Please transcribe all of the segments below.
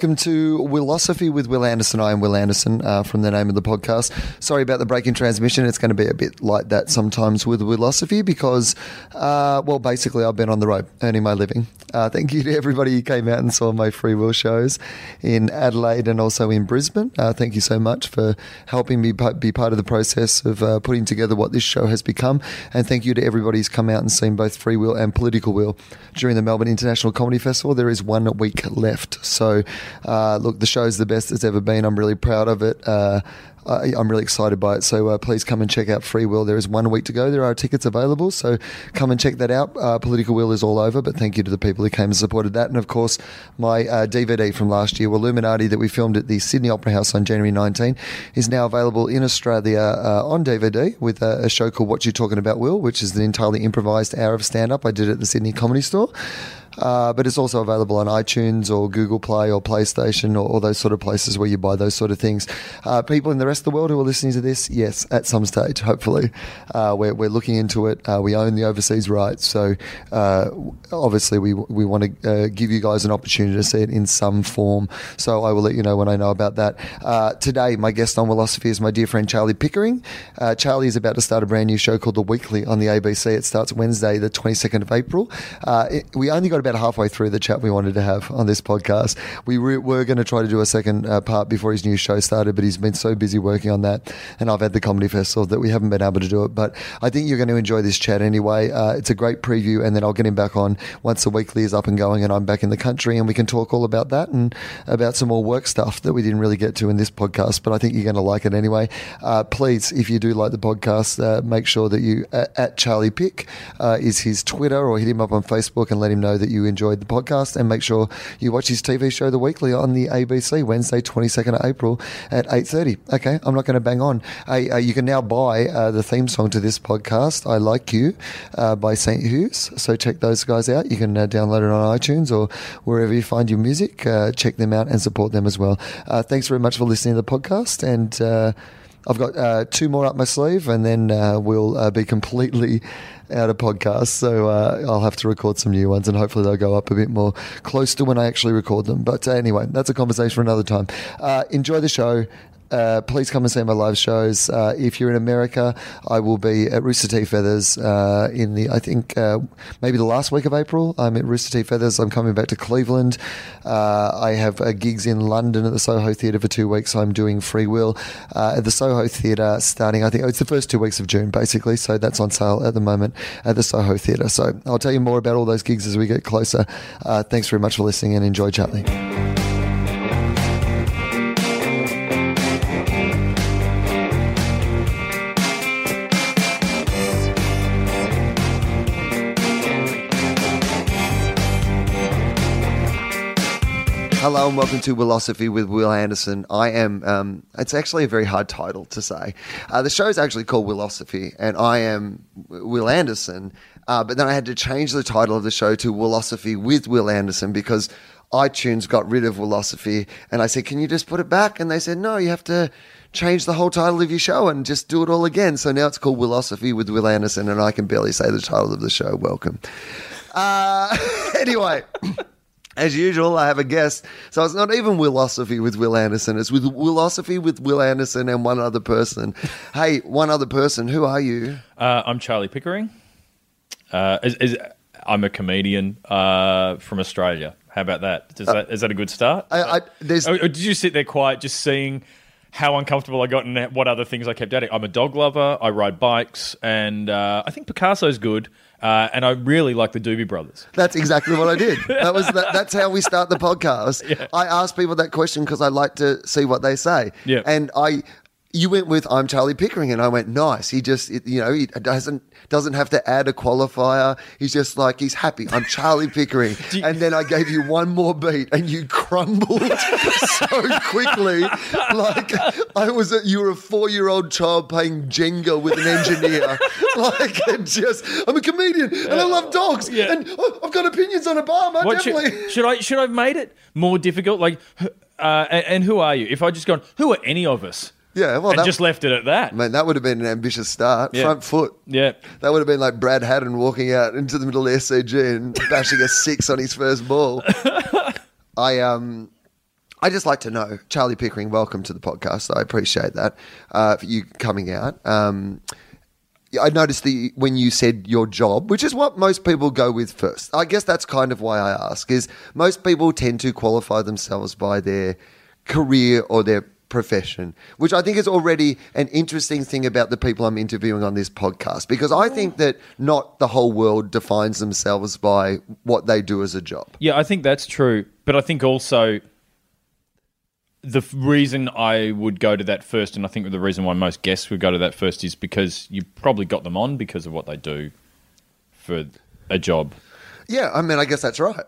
Welcome to Willosophy with Will Anderson. I am Will Anderson uh, from the name of the podcast. Sorry about the break in transmission. It's going to be a bit like that sometimes with Willosophy because, uh, well, basically, I've been on the road earning my living. Uh, thank you to everybody who came out and saw my free will shows in Adelaide and also in Brisbane. Uh, thank you so much for helping me be part of the process of uh, putting together what this show has become. And thank you to everybody who's come out and seen both Free Will and Political Will during the Melbourne International Comedy Festival. There is one week left. So, uh, look, the show's the best it's ever been. I'm really proud of it. Uh, I, am really excited by it. So uh, please come and check out Free Will. There is one week to go. There are tickets available. So come and check that out. Uh, Political Will is all over, but thank you to the people who came and supported that. And of course, my uh, DVD from last year, Illuminati, that we filmed at the Sydney Opera House on January 19, is now available in Australia uh, on DVD with a, a show called What You Talking About, Will, which is an entirely improvised hour of stand up I did at the Sydney Comedy Store. Uh, but it's also available on iTunes or Google Play or PlayStation or all those sort of places where you buy those sort of things. Uh, people in the rest of the world who are listening to this, yes, at some stage, hopefully, uh, we're, we're looking into it. Uh, we own the overseas rights, so uh, obviously we we want to uh, give you guys an opportunity to see it in some form. So I will let you know when I know about that. today, my guest on Willosophy is my dear friend Charlie Pickering. Charlie is about to start a brand new show called The Weekly on the ABC. It starts Wednesday, the 22nd of April. It, we only got about halfway through the chat we wanted to have on this podcast. We re- were going to try to do a second uh, part before his new show started, but he's been so busy working on that. And I've had the comedy festival that we haven't been able to do it. But I think you're going to enjoy this chat anyway. Uh, it's a great preview, and then I'll get him back on once the weekly is up and going and I'm back in the country, and we can talk all about that and about some more work stuff that we didn't really get to in this podcast. But I think you're going to like it anyway. Uh, please, if you do like the podcast, uh, make sure that you at, at Charlie Pick uh, is his Twitter, or hit him up on Facebook and let him know that you enjoyed the podcast and make sure you watch his TV show The Weekly on the ABC Wednesday, 22nd of April at 8.30. Okay, I'm not going to bang on. Uh, you can now buy uh, the theme song to this podcast, I Like You, uh, by St. Hugh's. So check those guys out. You can uh, download it on iTunes or wherever you find your music. Uh, check them out and support them as well. Uh, thanks very much for listening to the podcast and I've got uh, two more up my sleeve, and then uh, we'll uh, be completely out of podcasts. So uh, I'll have to record some new ones, and hopefully they'll go up a bit more close to when I actually record them. But uh, anyway, that's a conversation for another time. Uh, enjoy the show. Uh, please come and see my live shows. Uh, if you're in America, I will be at Rooster T Feathers uh, in the, I think, uh, maybe the last week of April. I'm at Rooster T Feathers. I'm coming back to Cleveland. Uh, I have uh, gigs in London at the Soho Theatre for two weeks. I'm doing Free Will at the Soho Theatre starting, I think, oh, it's the first two weeks of June, basically. So that's on sale at the moment at the Soho Theatre. So I'll tell you more about all those gigs as we get closer. thanks very much for listening and enjoy Charlie. Hello and welcome to Willosophy with Will Anderson. I am, um, it's actually a very hard title to say. Uh, the show is actually called Willosophy, and I am Will Anderson. Uh, but then I had to change the title of the show to Willosophy with Will Anderson because iTunes got rid of Willosophy. And I said, Can you just put it back? And they said, No, you have to change the whole title of your show and just do it all again. So now it's called Willosophy with Will Anderson, and I can barely say the title of the show. Welcome. Uh, anyway as usual, I have a guest. So it's not even Willosophy with Will Anderson. It's with Willosophy with Will Anderson and one other person. hey, one other person. Who are you? Uh, I'm Charlie Pickering. Uh, is, is, I'm a comedian uh, from Australia. How about that? Does that is that a good start? I, I, oh, did you sit there quiet, just seeing how uncomfortable I got and what other things I kept adding? I'm a dog lover. I ride bikes, and uh, I think Picasso's good. Uh, and I really like the Doobie Brothers. That's exactly what I did. That was that, that's how we start the podcast. Yeah. I ask people that question because I like to see what they say. Yeah. And I you went with I'm Charlie Pickering, and I went nice. He just, you know, he doesn't doesn't have to add a qualifier. He's just like he's happy. I'm Charlie Pickering, you, and then I gave you one more beat, and you crumbled so quickly, like I was. A, you were a four year old child playing Jenga with an engineer. like just, I'm a comedian, and I love dogs, yeah. and oh, I've got opinions on Obama. What, definitely. Should, should, I should I have made it more difficult? Like, uh, and, and who are you? If I just gone, who are any of us? Yeah, well, and that, just left it at that. Man, that would have been an ambitious start. Yeah. Front foot. Yeah. That would have been like Brad Haddin walking out into the middle of the SCG and bashing a six on his first ball. I um I just like to know, Charlie Pickering, welcome to the podcast. I appreciate that uh, for you coming out. Um, I noticed the when you said your job, which is what most people go with first. I guess that's kind of why I ask. Is most people tend to qualify themselves by their career or their profession, which I think is already an interesting thing about the people I'm interviewing on this podcast, because I think that not the whole world defines themselves by what they do as a job. Yeah, I think that's true. But I think also the reason I would go to that first, and I think the reason why most guests would go to that first is because you probably got them on because of what they do for a job. Yeah, I mean, I guess that's right.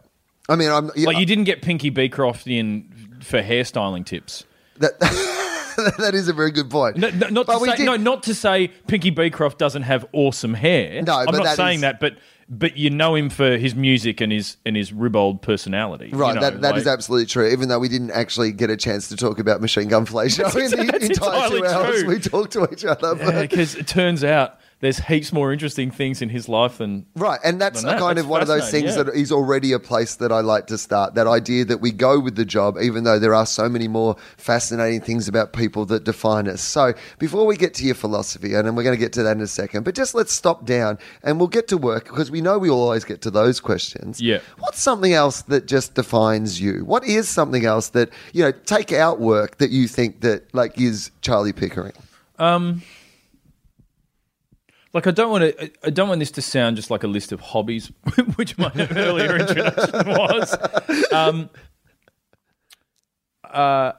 I mean, I'm yeah, like you didn't get Pinky Beecroft in for hairstyling tips. That that is a very good point. No, no, not, to say, did... no not to say Pinky Beecroft doesn't have awesome hair. No, I'm not saying is... that, but but you know him for his music and his and his ribald personality. Right, you know, that, that like, is absolutely true. Even though we didn't actually get a chance to talk about Machine Gun Fellatio in the entire two hours true. we talked to each other. Because yeah, it turns out there's heaps more interesting things in his life than right, and that's that. kind that's of one of those things yeah. that is already a place that I like to start. That idea that we go with the job, even though there are so many more fascinating things about people that define us. So before we get to your philosophy, and we're going to get to that in a second, but just let's stop down and we'll get to work because we know we always get to those questions. Yeah, what's something else that just defines you? What is something else that you know? Take out work that you think that like is Charlie Pickering. Um like I don't want to. I don't want this to sound just like a list of hobbies, which my earlier introduction was. Um, uh,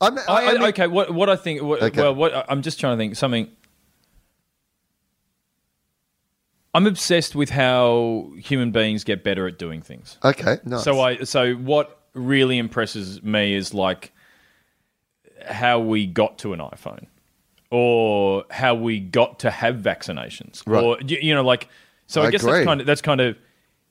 I'm, I, I, I, okay. What what I think? What, okay. Well, what I'm just trying to think something. I'm obsessed with how human beings get better at doing things. Okay, nice. So I so what really impresses me is like how we got to an iPhone or how we got to have vaccinations, right. or you know, like. So I, I guess agree. that's kind of that's kind of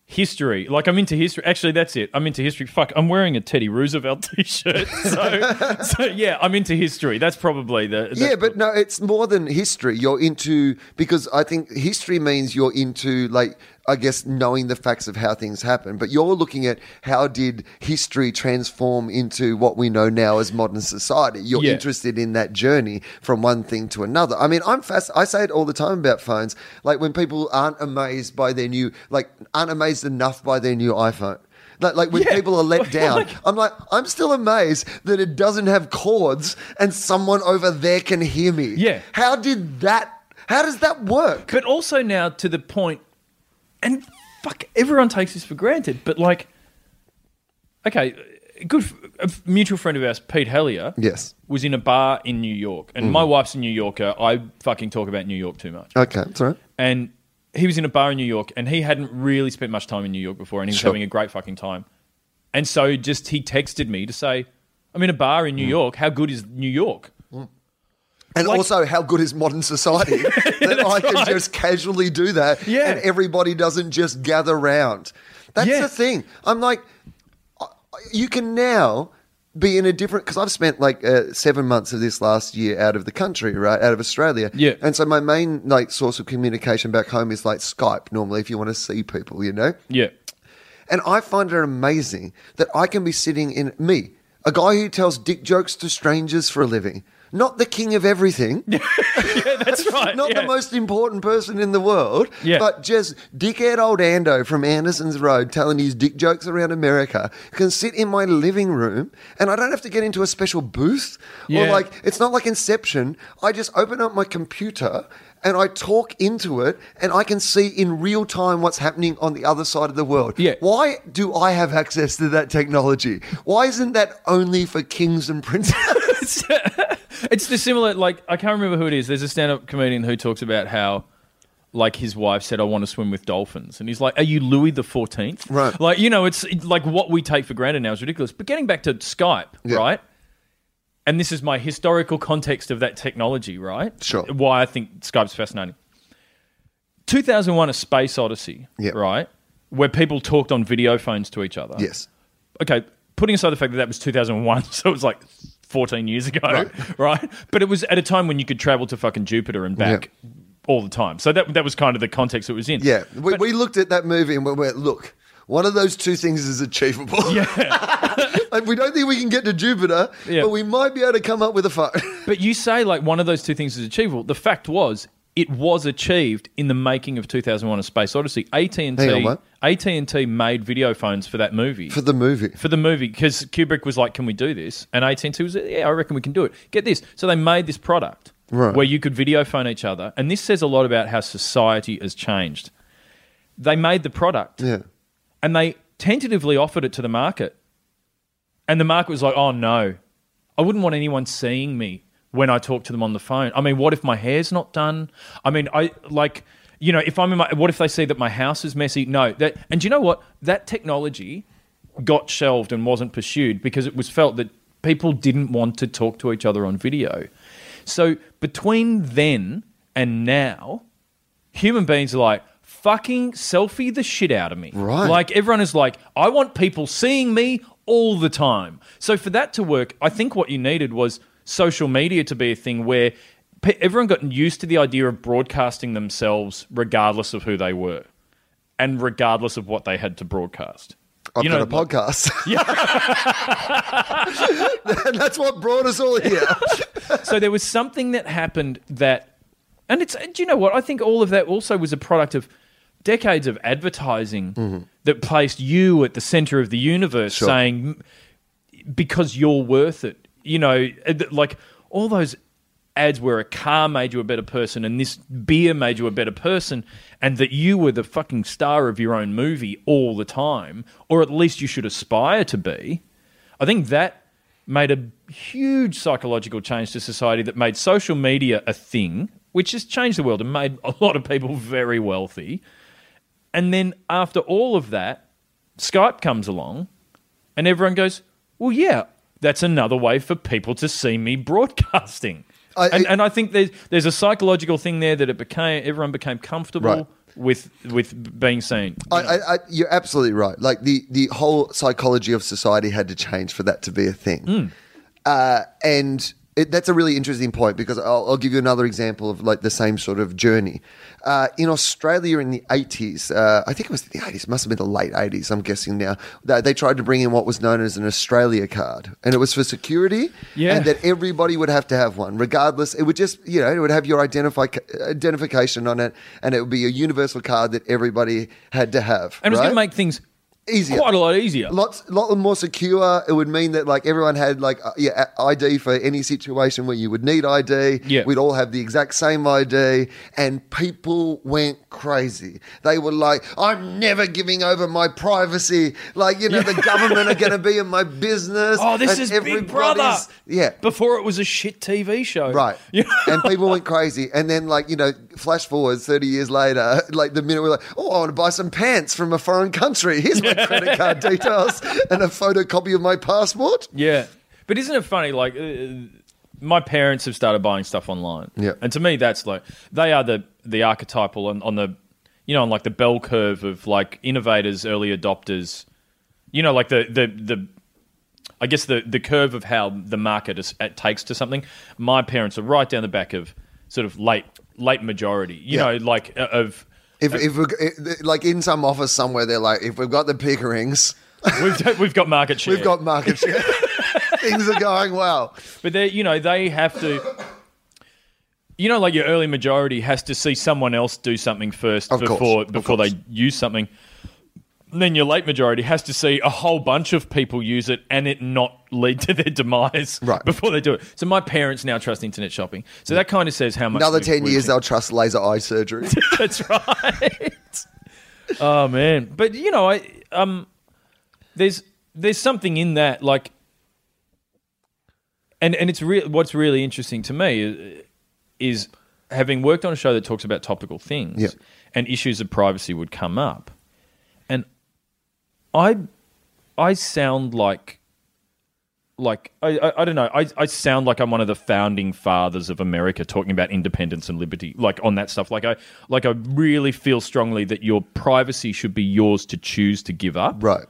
history. Like I'm into history. Actually, that's it. I'm into history. Fuck, I'm wearing a Teddy Roosevelt t-shirt. So, so yeah, I'm into history. That's probably the. yeah, but no, it's more than history. You're into because I think history means you're into like I guess, knowing the facts of how things happen. But you're looking at how did history transform into what we know now as modern society. You're yeah. interested in that journey from one thing to another. I mean, I'm fast. I say it all the time about phones. Like when people aren't amazed by their new, like aren't amazed enough by their new iPhone. Like, like when yeah. people are let down, I'm like, I'm still amazed that it doesn't have cords and someone over there can hear me. Yeah. How did that? How does that work? But also now to the point and fuck, everyone takes this for granted. But like, okay, good a mutual friend of ours, Pete Hellier, yes, was in a bar in New York, and mm. my wife's a New Yorker. I fucking talk about New York too much. Okay, that's right. And he was in a bar in New York, and he hadn't really spent much time in New York before, and he was sure. having a great fucking time. And so, just he texted me to say, "I'm in a bar in New mm. York. How good is New York?" And like, also, how good is modern society that I can right. just casually do that yeah. and everybody doesn't just gather round? That's yeah. the thing. I'm like, you can now be in a different because I've spent like uh, seven months of this last year out of the country, right, out of Australia. Yeah, and so my main like source of communication back home is like Skype. Normally, if you want to see people, you know. Yeah, and I find it amazing that I can be sitting in me, a guy who tells dick jokes to strangers for a living not the king of everything. yeah, that's right. not yeah. the most important person in the world, yeah. but just dickhead old Ando from Anderson's Road telling his dick jokes around America can sit in my living room and I don't have to get into a special booth yeah. or like, it's not like Inception. I just open up my computer and I talk into it and I can see in real time what's happening on the other side of the world. Yeah. Why do I have access to that technology? Why isn't that only for kings and princes? it's the similar, like, I can't remember who it is. There's a stand up comedian who talks about how like his wife said, I want to swim with dolphins. And he's like, Are you Louis the 14th? Right. Like, you know, it's like what we take for granted now is ridiculous. But getting back to Skype, yeah. right? And this is my historical context of that technology, right? Sure. Why I think Skype's fascinating. 2001 A Space Odyssey, yep. right? Where people talked on video phones to each other. Yes. Okay, putting aside the fact that that was 2001, so it was like 14 years ago, right? right? But it was at a time when you could travel to fucking Jupiter and back all the time. So that that was kind of the context it was in. Yeah, we, but, we looked at that movie and we went, look, one of those two things is achievable. Yeah. like, we don't think we can get to Jupiter, Yeah. but we might be able to come up with a phone. But you say like one of those two things is achievable. The fact was it was achieved in the making of 2001: A Space Odyssey. AT and T. AT and T made video phones for that movie. For the movie. for the movie because Kubrick was like, "Can we do this?" And AT&T was, "Yeah, I reckon we can do it." Get this, so they made this product Right. where you could video phone each other, and this says a lot about how society has changed. They made the product, Yeah. and they tentatively offered it to the market, and the market was like, "Oh no, I wouldn't want anyone seeing me when I talk to them on the phone. I mean, what if my hair's not done? I mean, I like." You know, if I'm in my, what if they see that my house is messy? No, that, and do you know what? That technology got shelved and wasn't pursued because it was felt that people didn't want to talk to each other on video. So between then and now, human beings are like, fucking selfie the shit out of me. Right. Like everyone is like, I want people seeing me all the time. So for that to work, I think what you needed was social media to be a thing where everyone got used to the idea of broadcasting themselves regardless of who they were and regardless of what they had to broadcast. I've You got know, a podcast. and that's what brought us all here. so there was something that happened that, and it's, do you know what? I think all of that also was a product of decades of advertising mm-hmm. that placed you at the center of the universe, Sure. saying, because you're worth it. You know, uh, like all those ads where a car made you a better person and this beer made you a better person and that you were the fucking star of your own movie all the time or at least you should aspire to be i think that made a huge psychological change to society that made social media a thing which has changed the world and made a lot of people very wealthy. And then after all of that skype comes along and everyone goes, well, yeah, that's another way for people to see me broadcasting. I- and, I- and I think there's there's a psychological thing there that it became everyone became comfortable Right. with with being seen. I, I, I, you're absolutely right. Like the, the whole psychology of society had to change for that to be a thing. Uh, and it, that's a really interesting point because I'll, I'll give you another example of like the same sort of journey. Uh, in Australia in the 80s, uh, I think it was the 80s, must have been the late 80s, I'm guessing now, they, they tried to bring in what was known as an Australia card. And it was for security. Yeah. And that everybody would have to have one, regardless. It would just, you know, it would have your identify, identification on it, and it would be a universal card that everybody had to have. and it was going to make things Easier. quite a lot easier. Lots, lot more secure. It would mean that like everyone had like uh, yeah ID for any situation where you would need ID. Yeah. we'd all have the exact same ID, and people went crazy. They were like, "I'm never giving over my privacy." Like you know, the government are going to be in my business. Oh, this is Big Brother. Yeah, Before it was a shit TV show. Right. Yeah. and people went crazy. And then, like, you know, flash forward 30 years later, like the minute we're like, oh, I want to buy some pants from a foreign country. Here's my credit card details and a photocopy of my passport. Yeah. But isn't it funny? Like, uh, my parents have started buying stuff online. Yeah. And to me, that's like, they are the, the archetypal on, on the, you know, on like the bell curve of like innovators, early adopters, you know, like the, the, the, I guess the, the curve of how the market is, it takes to something. My parents are right down the back of sort of late, late majority, you Yeah. know, like uh, of, If, if we like in some office somewhere, they're like, if we've got the Pickerings, we've, we've got market share. we've got market share. Things are going well. But they, you know, they have to. You know, like your early majority has to see someone else do something first Of before of before they use something. Then your late majority has to see a whole bunch of people use it and it not lead to their demise Right. before they do it. So my parents now trust internet shopping. So that kind of says how much Another 10 years, they'll trust laser eye surgery. That's right. oh man, but you know, I um, there's there's something in that, like, and and it's real. What's really interesting to me is, is having worked on a show that talks about topical things, and issues of privacy would come up, I I sound like. Like I, I, I don't know. I, I sound like I'm one of the founding fathers of America, talking about independence and liberty, like on that stuff. Like I, like I really feel strongly that your privacy should be yours to choose to give up, right.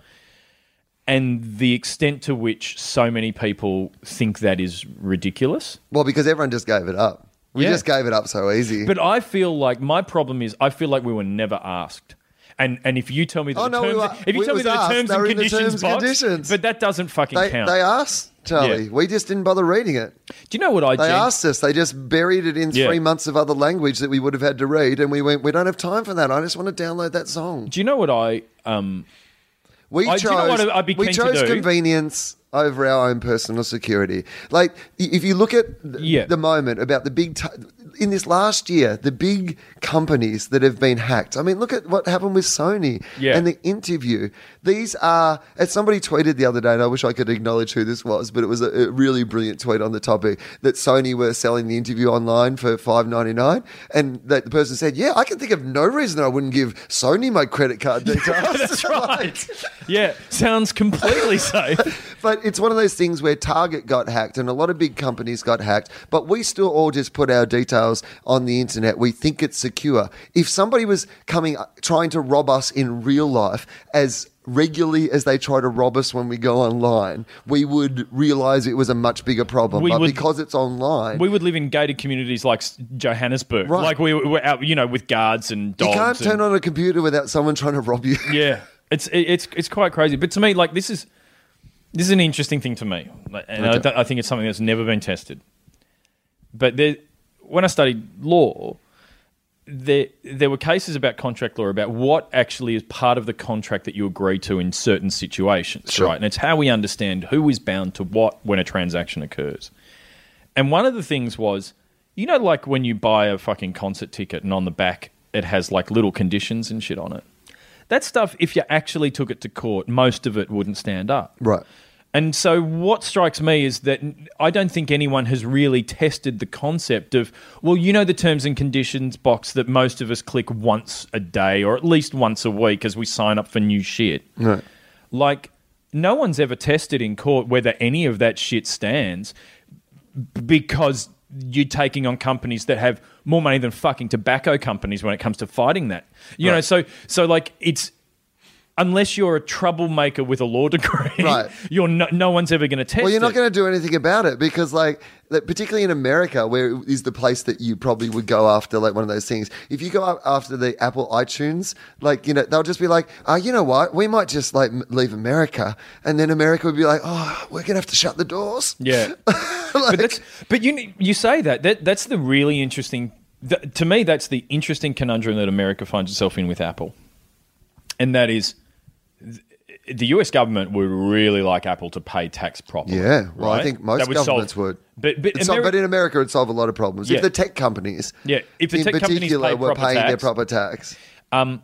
and the extent to which so many people think that is ridiculous. Well, because everyone just gave it up. We Yeah. just gave it up so easy. But I feel like my problem is I feel like we were never asked. And and if you tell me that oh, the no, terms, we were, if you tell me that the terms and conditions terms box, conditions. but that doesn't fucking they, count. They asked Charlie. Yeah. We just didn't bother reading it. Do you know what I? Did? They gen- asked us. They just buried it in yeah. three months of other language that we would have had to read, and we went. We don't have time for that. I just want to download that song. Do you know what I? Um, we I, chose. You know we chose convenience over our own personal security. Like, if you look at yeah. the moment about the big, t- in this last year, the big companies that have been hacked. I mean, look at what happened with Sony yeah. and the interview. These are, as somebody tweeted the other day, and I wish I could acknowledge who this was, but it was a, a really brilliant tweet on the topic that Sony were selling the interview online for five ninety nine, and that the person said, "Yeah, I can think of no reason I wouldn't give Sony my credit card details." That's right. yeah, sounds completely safe. but it's one of those things where Target got hacked, and a lot of big companies got hacked, but we still all just put our details details on the internet. We think it's secure. If somebody was coming, trying to rob us in real life as regularly as they try to rob us when we go online, we would realize it was a much bigger problem. We but would, because it's online, we would live in gated communities like Johannesburg, right. like we were out, you know, with guards and dogs. You can't turn on a computer without someone trying to rob you. Yeah, it's it's it's quite crazy. But to me, like this is this is an interesting thing to me, and okay. I, I think it's something that's never been tested. But there, when I studied law, there there were cases about contract law about what actually is part of the contract that you agree to in certain situations, sure. right? And it's how we understand who is bound to what when a transaction occurs. And one of the things was, you know, like when you buy a fucking concert ticket and on the back it has like little conditions and shit on it. That stuff, if you actually took it to court, most of it wouldn't stand up. Right. And so, what strikes me is that I don't think anyone has really tested the concept of, well, you know, the terms and conditions box that most of us click once a day or at least once a week as we sign up for new shit. Right. Like, no one's ever tested in court whether any of that shit stands because you're taking on companies that have more money than fucking tobacco companies when it comes to fighting that. You right. know, so so like it's unless you're a troublemaker with a law degree, right. you're no, no one's ever going to test. Well, you're not going to do anything about it because, like, particularly in America, where is the place that you probably would go after, like one of those things. If you go after the Apple iTunes, like you know, they'll just be like, "Oh, you know what? We might just like leave America," and then America would be like, "Oh, we're gonna have to shut the doors." Yeah, like, but that's but you you say that that that's the really interesting. to me, that's the interesting conundrum that America finds itself in with Apple, and that is the US government would really like Apple to pay tax properly. Yeah, well, right? I think most would governments solve, would. But but, Ameri- but in America, it'd solve a lot of problems. Yeah. If the tech companies, yeah, if the tech companies pay were paying tax, their proper tax. Um,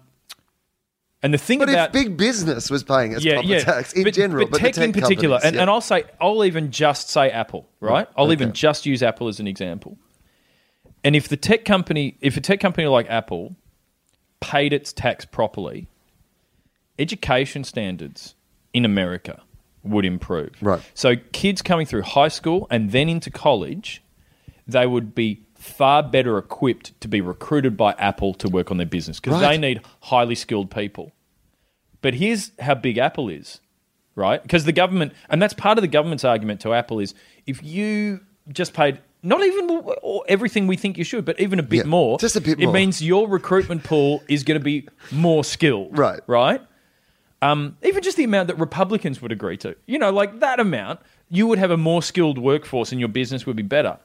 and the thing but about if big business was paying its yeah, proper yeah, tax in but, general, but, but tech, tech, in particular, and, yeah. and, I'll say I'll even just say Apple, right? I'll okay. even just use Apple as an example. And if the tech company, if a tech company like Apple paid its tax properly, education standards in America would improve. Right. So kids coming through high school and then into college, they would be far better equipped to be recruited by Apple to work on their business because right. they need highly skilled people. But here's how big Apple is, right? Because the government, and that's part of the government's argument to Apple is if you just paid not even everything we think you should, but even a bit yeah, more, just a bit it more. means your recruitment pool is going to be more skilled. Right. Right. Um, even just the amount that Republicans would agree to. You know, like that amount, you would have a more skilled workforce and your business would be better.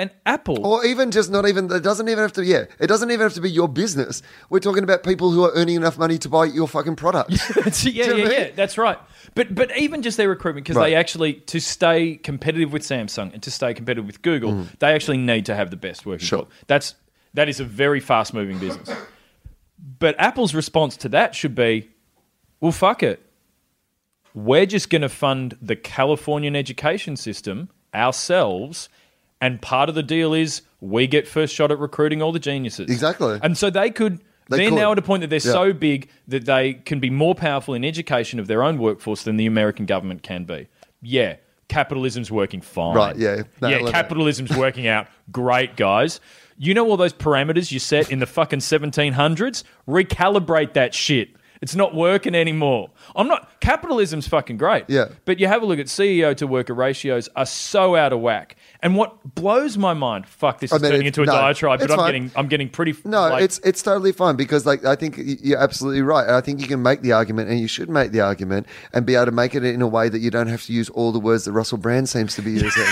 And Apple. Or even just not even, it doesn't even have to, yeah, it doesn't even have to be your business. We're talking about people who are earning enough money to buy your fucking product. yeah, yeah, yeah, yeah, that's right. But but even just their recruitment, because right. they actually, to stay competitive with Samsung and to stay competitive with Google, mm. they actually need to have the best working sure. That's, that is a very fast moving business. But Apple's response to that should be, well, fuck it. We're just going to fund the Californian education system ourselves. And part of the deal is we get first shot at recruiting all the geniuses. Exactly. And so they could. They are now at a point that they're yeah. so big that they can be more powerful in education of their own workforce than the American government can be. Yeah, capitalism's working fine. Right, yeah. No, yeah, capitalism's working out great, guys. You know all those parameters you set in the fucking 1700s? Recalibrate that shit It's not working anymore. I'm not. Capitalism's fucking great. Yeah. But you have a look at CEO to worker ratios are so out of whack. And what blows my mind, fuck, this is mean, turning into a no, diatribe, but it's I'm fine. getting, I'm getting pretty. No, like- it's it's totally fine because like I think y- you're absolutely right. And I think you can make the argument and you should make the argument and be able to make it in a way that you don't have to use all the words that Russell Brand seems to be using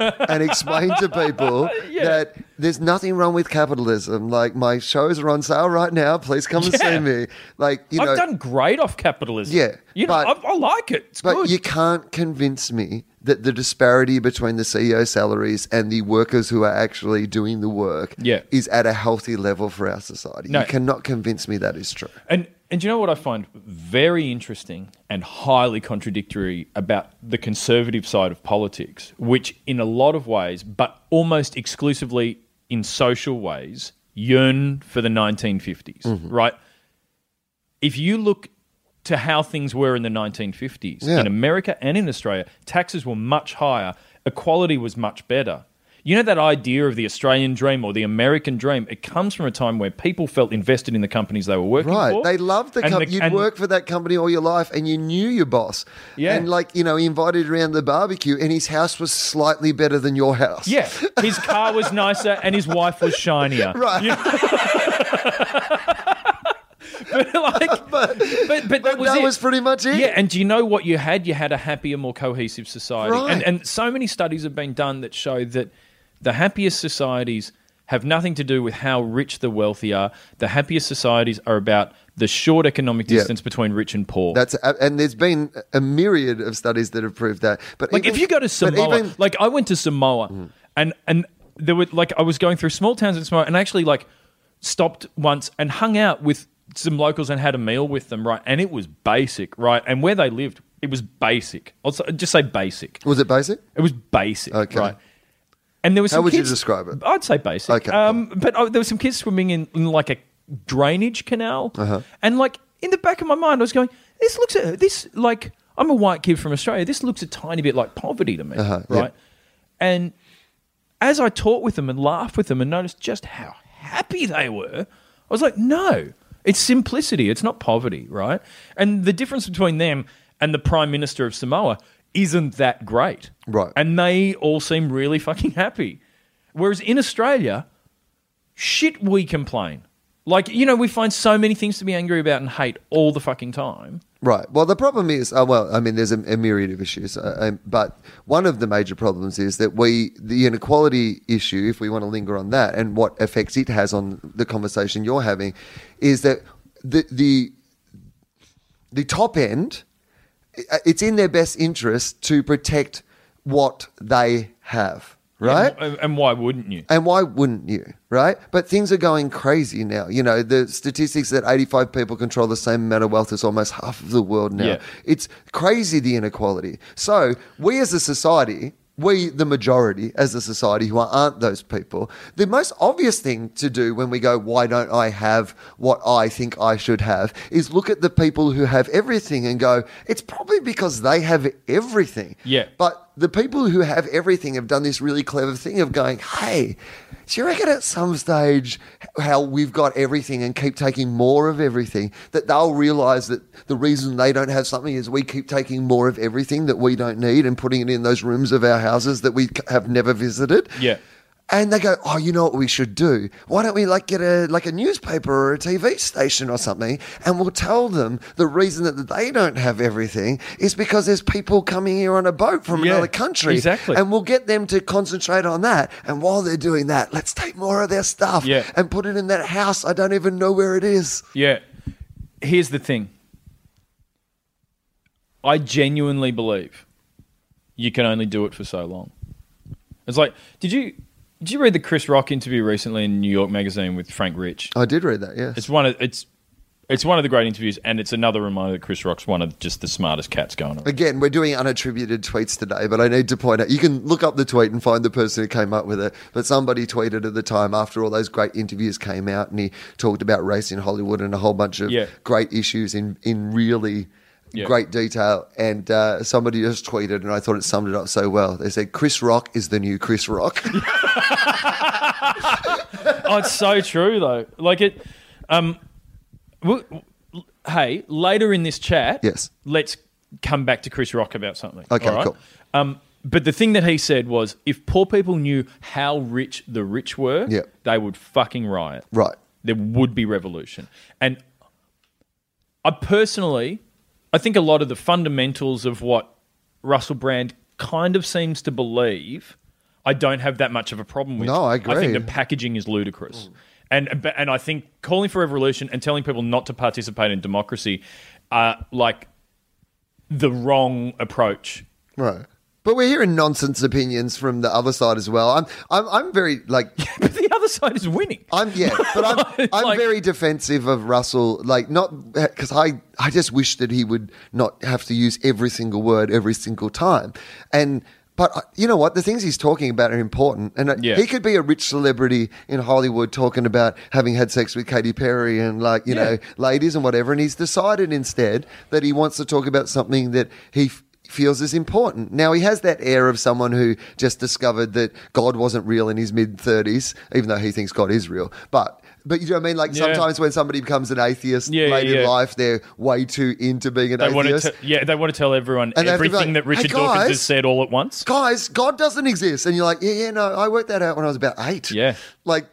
and explain to people that there's nothing wrong with capitalism. Like my shows are on sale right now. Please come and Yeah. see me. Like you I've know, done great off capitalism. Yeah, You know, but- I, I like it. It's but good. you can't convince me that the disparity between the CEO salaries and the workers who are actually doing the work Yeah. is at a healthy level for our society. No. You cannot convince me that is true. And and you know what I find very interesting and highly contradictory about the conservative side of politics, which in a lot of ways, but almost exclusively in social ways, yearn for the 1950s, Mm-hmm. right? If you look to how things were in the 1950s Yeah. in America and in Australia, taxes were much higher, equality was much better. You know that idea of the Australian dream or the American dream? It comes from a time where people felt invested in the companies they were working for. Right. for. They loved the company. You'd and- work for that company all your life and you knew your boss. Yeah. And like, you know, he invited around the barbecue and his house was slightly better than your house. Yeah, his car was nicer and his wife was shinier. Right. You but like, but but, that But was that was pretty much it. Yeah, and do you know what you had? You had a happier, more cohesive society. Right. And and so many studies have been done that show that the happiest societies have nothing to do with how rich the wealthy are. The happiest societies are about the short economic Yeah. distance between rich and poor. That's and there's been a myriad of studies that have proved that. But Like even- if you go to Samoa, even- like I went to Samoa, mm. and and there were like I was going through small towns in Samoa, and actually like stopped once and hung out with some locals and had a meal with them, right? And it was basic, right? And where they lived, it was basic. I'll just say basic. was it basic? It was basic, Okay. right? And there was How would you describe it? I'd say basic. Okay. Um, but uh, there were some kids swimming in, in like a drainage canal, Uh-huh. and like in the back of my mind, I was going, "This looks at this like I'm a white kid from Australia. This looks a tiny bit like poverty to me, Uh-huh, yeah. right?" And as I talked with them and laughed with them and noticed just how happy they were, I was like, "No, it's simplicity. It's not poverty, right?" And the difference between them and the Prime Minister of Samoa isn't that great, Right. And they all seem really fucking happy. Whereas in Australia, shit, we complain. Like, you know, we find so many things to be angry about and hate all the fucking time. Right. Well, the problem is, uh, well, I mean, there's a, a myriad of issues, uh, um, but one of the major problems is that we, the inequality issue, if we want to linger on that, and what effects it has on the conversation you're having, is that the the the top end, Uh, it's in their best interest to protect what they have, right? And, and why wouldn't you? And why wouldn't you, right? But things are going crazy now. You know, the statistics that 85 people control the same amount of wealth as almost half of the world now. Yeah. It's crazy, the inequality. So, we as a society, we, the majority as a society who aren't those people, the most obvious thing to do when we go, why don't I have what I think I should have, is look at the people who have everything and go, it's probably because they have everything. Yeah. But the people who have everything have done this really clever thing of going, hey, do you reckon at some stage how we've got everything and keep taking more of everything, that they'll realize that the reason they don't have something is we keep taking more of everything that we don't need and putting it in those rooms of our houses that we have never visited? Yeah. And they go, oh, you know what we should do? Why don't we like get a like a newspaper or a TV station or something, and we'll tell them the reason that they don't have everything is because there's people coming here on a boat from Yeah, another country, exactly. And we'll get them to concentrate on that. And while they're doing that, let's take more of their stuff Yeah. and put it in that house. I don't even know where it is. Yeah. Here's the thing I genuinely believe you can only do it for so long. It's like, did you. Did you read the Chris Rock interview recently in New York Magazine with Frank Rich? I did read that. Yes. It's one of it's it's one of the great interviews, and it's another reminder that Chris Rock's one of just the smartest cats going on. Again, we're doing unattributed tweets today, but I need to point out you can look up the tweet and find the person who came up with it. But somebody tweeted at the time after all those great interviews came out and he talked about race in Hollywood and a whole bunch of Yeah. great issues in, in really Yeah. great detail. And uh, somebody just tweeted, and I thought it summed it up so well. They said, Chris Rock is the new Chris Rock. oh, it's so true though. Like it, um, w- w- hey, later in this chat, Yes. let's come back to Chris Rock about something. Okay, all right? cool. Um, but the thing that he said was, if poor people knew how rich the rich were, Yeah. they would fucking riot. Right. There would be revolution. And I personally, I think a lot of the fundamentals of what Russell Brand kind of seems to believe, I don't have that much of a problem with. No, I agree. I think the packaging is ludicrous. Mm. And, and I think calling for revolution and telling people not to participate in democracy are like the wrong approach. Right. But we're hearing nonsense opinions from the other side as well. I'm, I'm, I'm very like, But the other side is winning. I'm yeah, but I'm, I'm Like- very defensive of Russell. Like, not because I, I just wish that he would not have to use every single word every single time. And but uh, you know what? The things he's talking about are important, and uh, Yeah. he could be a rich celebrity in Hollywood talking about having had sex with Katy Perry and like you Yeah. know ladies and whatever. And he's decided instead that he wants to talk about something that he. Feels is important. Now he has that air of someone who just discovered that God wasn't real in his mid thirties, even though he thinks God is real. But but you know what I mean? Like Yeah. sometimes when somebody becomes an atheist Yeah, late yeah, in life, they're way too into being an They want to, atheist. te- yeah, they want to tell everyone And they have to be everything like, that Richard "Hey, Dawkins guys." has said all at once. Guys, God doesn't exist, and you're like, yeah, yeah, no, I worked that out when I was about eight. Yeah. like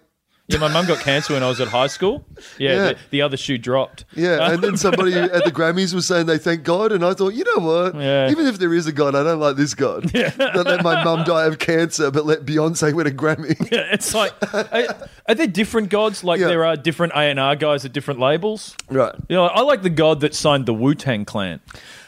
Yeah, my mum got cancer when I was at high school. Yeah, Yeah. The, the other shoe dropped. Yeah, and then somebody at the Grammys was saying they thank God, and I thought, you know what? Yeah. Even if there is a God, I don't like this God. That let my mum die of cancer, but let Beyonce win a Grammy. Yeah, it's like, are, are there different gods? Like Yeah. there are different A and R guys at different labels. Right. You know, I like the god that signed the Wu Tang Clan.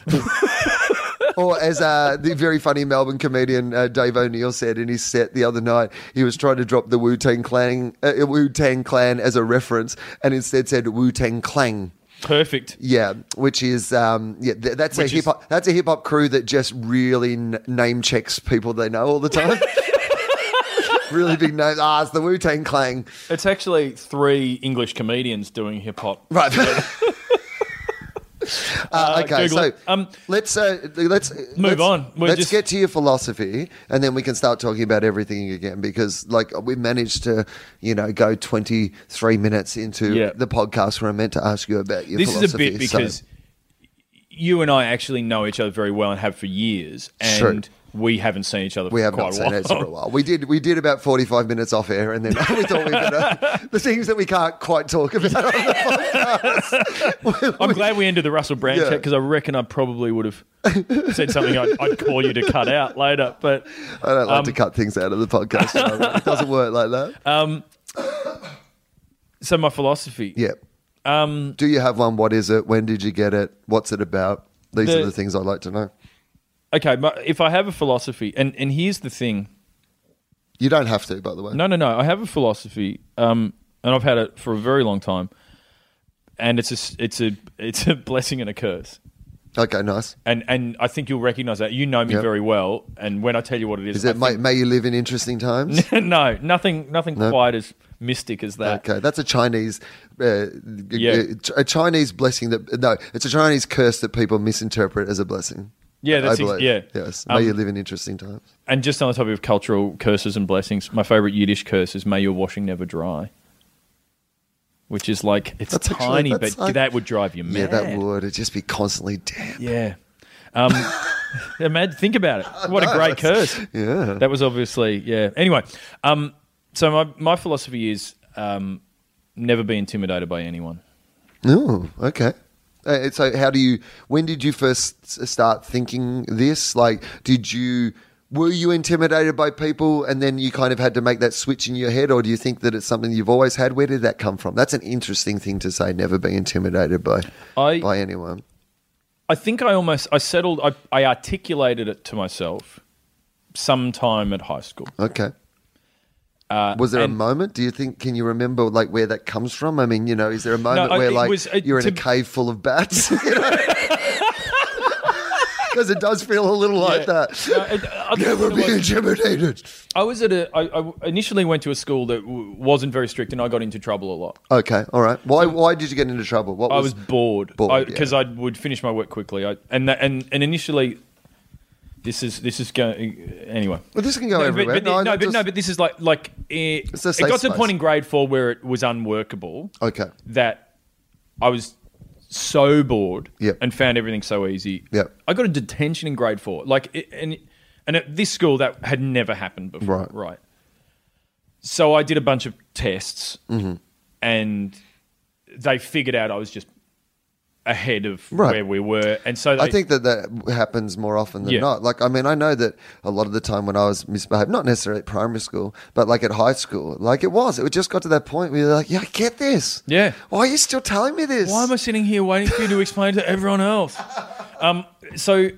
Or as uh, the very funny Melbourne comedian uh, Dave O'Neill said in his set the other night, he was trying to drop the Wu Tang Clan, uh, Wu Tang Clan as a reference, and instead said Wu Tang Clang. Perfect. Yeah, which is um, yeah, th- that's Which a is- hip hop that's a hip hop crew that just really n- name checks people they know all the time. really big names. Ah, it's the Wu Tang Clan. It's actually three English comedians doing hip hop. Right. Uh, okay, Google so it. Um, let's uh, let's Move let's- on. We're let's just- get to your philosophy, and then we can start talking about everything again. Because like we managed to, you know, go twenty three minutes into Yeah. the podcast where I meant to ask you about your philosophy. This is a philosophy. bit so- because you and I actually know each other very well and have for years, True. We haven't seen each other we for have quite not a seen while. it for a while. We did we did about forty five minutes off air, and then we thought we better the things that we can't quite talk about on the podcast. I'm glad we ended the Russell Brand Yeah. chat because I reckon I probably would have said something I'd, I'd call you to cut out later. But I don't like Um, to cut things out of the podcast. you know, it doesn't work like that. so my philosophy, Yeah. um, Do you have one? What is it? When did you get it? What's it about? These The- are the things I'd like to know. Okay, if I have a philosophy, and and here's the thing, You don't have to, by the way. no, no, no, I have a philosophy, um, and I've had it for a very long time, and it's a it's a it's a blessing and a curse. Okay, nice. And and I think you'll recognise that. You know me Yep. very well, and when I tell you what it is, Is it think- may you live in interesting times? no, nothing, nothing No? quite as mystic as that. Okay, that's a Chinese, uh, Yeah. a Chinese blessing that no, it's a Chinese curse that people misinterpret as a blessing. Yeah, that's ex- yeah. Yes, may Um, you live in interesting times. And just on the topic of cultural curses and blessings, my favorite Yiddish curse is "May your washing never dry," which is like it's That's tiny, that's but like- that would drive you mad. Yeah, that would. It'd just be constantly damp. Yeah. Um, yeah, man, think about it. What a great curse. Yeah. That was obviously yeah. Anyway, um, so my my philosophy is um, never be intimidated by anyone. Oh, okay. Uh, so, how do you? When did you first start thinking this? Like, did you? Were you intimidated by people, and then you kind of had to make that switch in your head, or do you think that it's something you've always had? Where did that come from? That's an interesting thing to say. Never be intimidated by I by anyone. I think I almost I settled I, I articulated it to myself sometime at high school. Okay. Uh, Was there a moment? Do you think? Can you remember like where that comes from? I mean, you know, is there a moment I- where like was, uh, you're in a cave full of bats? Because it does feel a little like that. No, it- I Never be was- intimidated. I was at a. I, I initially went to a school that w- wasn't very strict, and I got into trouble a lot. Okay, all right. Why? why did you get into trouble? What I was bored Bored, because yeah. I would finish my work quickly. I, and that, and and initially, this is this is going anyway. Well, this can go No, but, everywhere. but, no, I but just- no, but this is like like it safe got to a point in grade four where it was unworkable okay. that I was so bored Yep. and found everything so easy. Yep. I got a detention in grade four. Like, it, and and at this school that had never happened before. Right. Right. So I did a bunch of tests, Mm-hmm. and they figured out I was just ahead of Right. where we were, and so they, I think that that happens more often than Yeah. not. Like, I mean, I know that a lot of the time when I was misbehaved, not necessarily at primary school, but like at high school, like it was, it just got to that point where you're like, yeah, I get this. Yeah. Why are you still telling me this? Why am I sitting here waiting for you to explain to everyone else? Um, so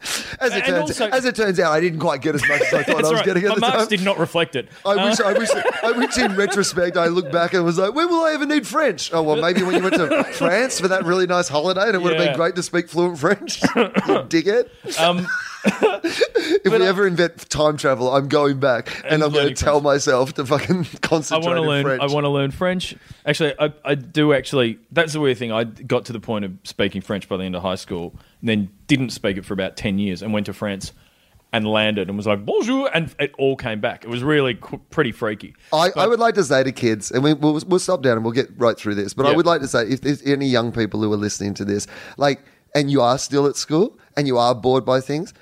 as, it turns, also- as it turns out, I didn't quite get as much as I thought I was right. getting at My the marks time. did not reflect it. I wish, I wish, I wish. In retrospect, I look back and was like, "When will I ever need French?" Oh well, maybe when you went to France for that really nice holiday, and it would have been great to speak fluent French. dickhead. Um, If we ever invent time travel, I'm going back and, And I'm going to tell myself to fucking concentrate. I want to learn. French. I want to learn French. Actually, I, I do actually. That's the weird thing. I got to the point of speaking French by the end of high school, and then didn't speak it for about ten years, and went to France and landed and was like bonjour, and it all came back. It was really qu- pretty freaky. I, I would like to say to kids, and we, we'll, we'll stop down and we'll get right through this, but I would like to say if there's any young people who are listening to this, like, and you are still at school and you are bored by things,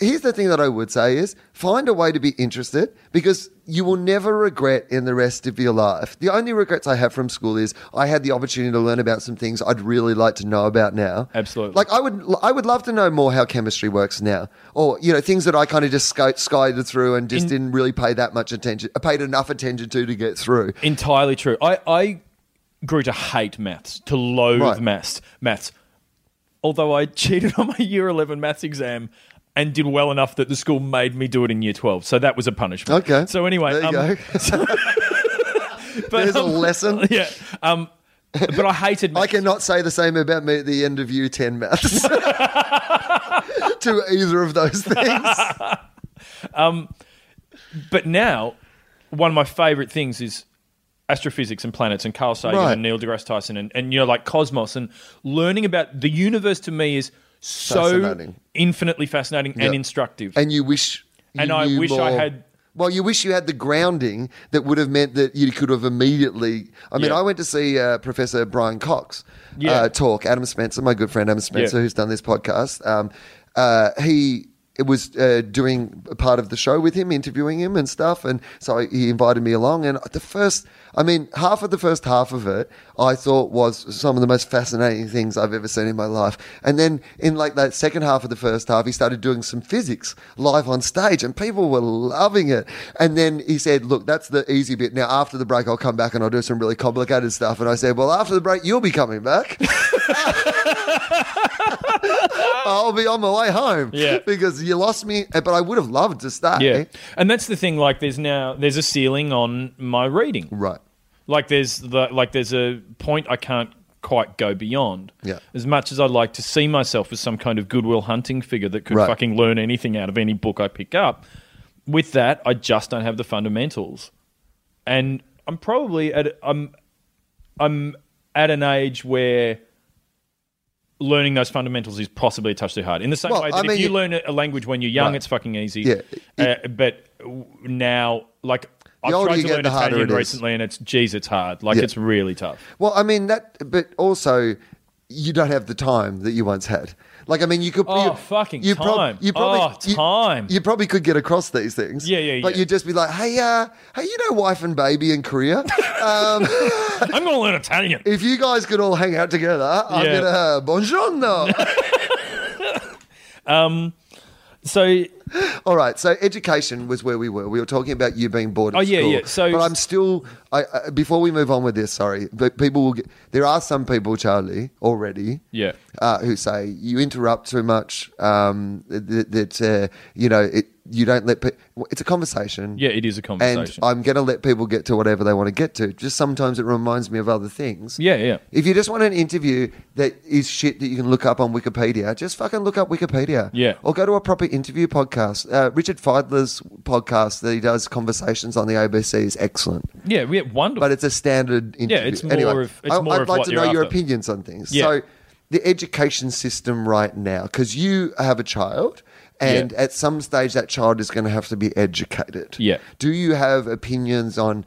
here's the thing that I would say is find a way to be interested because you will never regret in the rest of your life. The only regrets I have from school is I had the opportunity to learn about some things I'd really like to know about now. Absolutely. Like I would, I would love to know more how chemistry works now, or you know things that I kind of just skied through and just In- didn't really pay that much attention. I paid enough attention to to get through. Entirely true. I, I grew to hate maths, to loathe Right. maths. Maths. Although I cheated on my year eleven maths exam. And did well enough that the school made me do it in year twelve, so that was a punishment. Okay. So anyway, there you um, go. but, There's a um, lesson. Yeah. Um, but I hated I cannot say the same about me at the end of year ten maths. to either of those things. But now, one of my favorite things is astrophysics and planets and Carl Sagan Right. and Neil deGrasse Tyson and, and you know like cosmos and learning about the universe to me is so infinitely fascinating Yep. and instructive. And you wish. You And I wish I had- Well, you wish you had the grounding that would have meant that you could have immediately. I mean, Yeah. I went to see uh, Professor Brian Cox Yeah. uh, talk. Adam Spencer, my good friend Adam Spencer, Yeah. who's done this podcast. Um, uh, he it was uh, doing a part of the show with him, interviewing him and stuff, and so he invited me along. And the first, I mean, half of the first half of it, I thought was some of the most fascinating things I've ever seen in my life. And then in like that second half of the first half, he started doing some physics live on stage, and people were loving it. And then he said, "Look, that's the easy bit. Now after the break, I'll come back and I'll do some really complicated stuff." And I said, "Well, after the break, you'll be coming back." I'll be on my way home. Yeah. Because you lost me, eh, but I would have loved to stay. yeah, and that's the thing. Like, there's now there's a ceiling on my reading. Right. Like, there's the like there's a point I can't quite go beyond. Yeah. As much as I'd like to see myself as some kind of goodwill hunting figure that could Right. fucking learn anything out of any book I pick up, with that I just don't have the fundamentals, and I'm probably at I'm I'm at an age where learning those fundamentals is possibly a touch too hard. In the same Well, way that I if mean, you you- learn a language when you're young, Right. it's fucking easy. Yeah. Uh, but now, like, I've tried to learn Italian it recently, and it's geez, it's hard. Like, Yeah. it's really tough. Well, I mean that, but also you don't have the time that you once had. Like, I mean, you could. Oh, you, fucking you prob- time. you probably, Oh, you- time. You, probably could get across these things. Yeah, yeah, But yeah. you'd just be like, hey, uh, hey, you know, wife and baby in Korea. um, I'm going to learn Italian. if you guys could all hang out together, I'm Yeah. gonna buongiorno. Um, so, All right, so education was where we were. We were talking about you being bored. At Oh, yeah, school. yeah. So- but I'm still. I, uh, before we move on with this, sorry, but people will. Get, there are some people, Charlie, already. Yeah. Uh, who say you interrupt too much. Um, that that, uh, you know it. You don't let. Pe- it's a conversation. yeah, it is a conversation. And. I'm going to let people get to whatever they want to get to. Just sometimes it reminds me of other things. yeah, yeah. If you just want an interview that is shit that you can look up on Wikipedia, just fucking look up Wikipedia. Yeah. Or go to a proper interview podcast. Uh, Richard Fidler's podcast that he does conversations on the ABC is excellent, Yeah, yeah, wonderful. but it's a standard interview. it's more anyway, of- it's I, more I'd of like to know your after. opinions on things. Yeah. So, the education system right now, because you have a child. And Yeah. at some stage, that child is going to have to be educated. Yeah. Do you have opinions on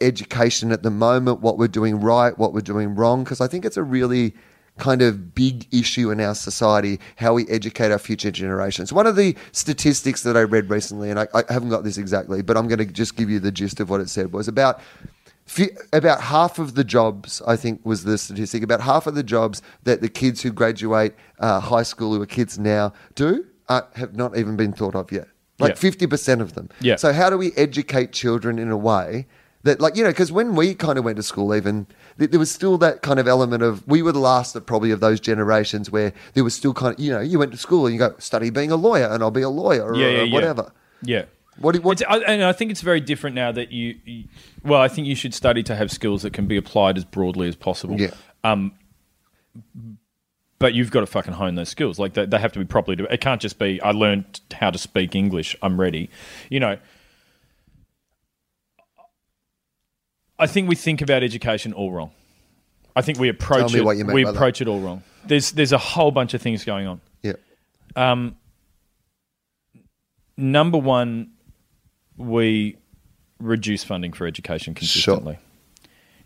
education at the moment, what we're doing right, what we're doing wrong? Because I think it's a really kind of big issue in our society how we educate our future generations. One of the statistics that I read recently, and I, I haven't got this exactly, but I'm going to just give you the gist of what it said, was about about half of the jobs, I think, was the statistic. About half of the jobs that the kids who graduate uh, high school, who are kids now, do uh, have not even been thought of yet. Like fifty yeah. percent of them. Yeah. So how do we educate children in a way that, like, you know, because when we kind of went to school, even there was still that kind of element of we were the last of probably of those generations where there was still kind of you know you went to school and you go study being a lawyer and I'll be a lawyer or, yeah, yeah, whatever. Yeah. What, do, what I, and I think it's very different now that you, you, well, I think you should study to have skills that can be applied as broadly as possible. Yeah. Um, but you've got to fucking hone those skills. Like they, they have to be properly. It can't just be I learned how to speak English. I'm ready. You know. I think we think about education all wrong. I think we approach it. we approach that. it all wrong. There's there's a whole bunch of things going on. Yeah. Um. Number one, we reduce funding for education consistently. Sure.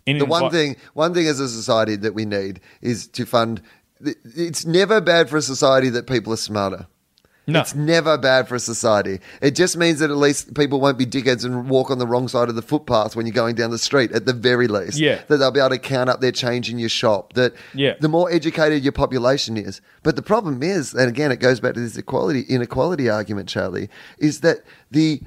In the one thing, one thing as a society that we need is to fund. It's never bad for a society that people are smarter. No. It's never bad for a society. It just means that at least people won't be dickheads and walk on the wrong side of the footpath when you're going down the street, at the very least. Yeah. That they'll be able to count up their change in your shop. That yeah. the more educated your population is. But the problem is, and again, it goes back to this equality inequality argument, Charlie, is that the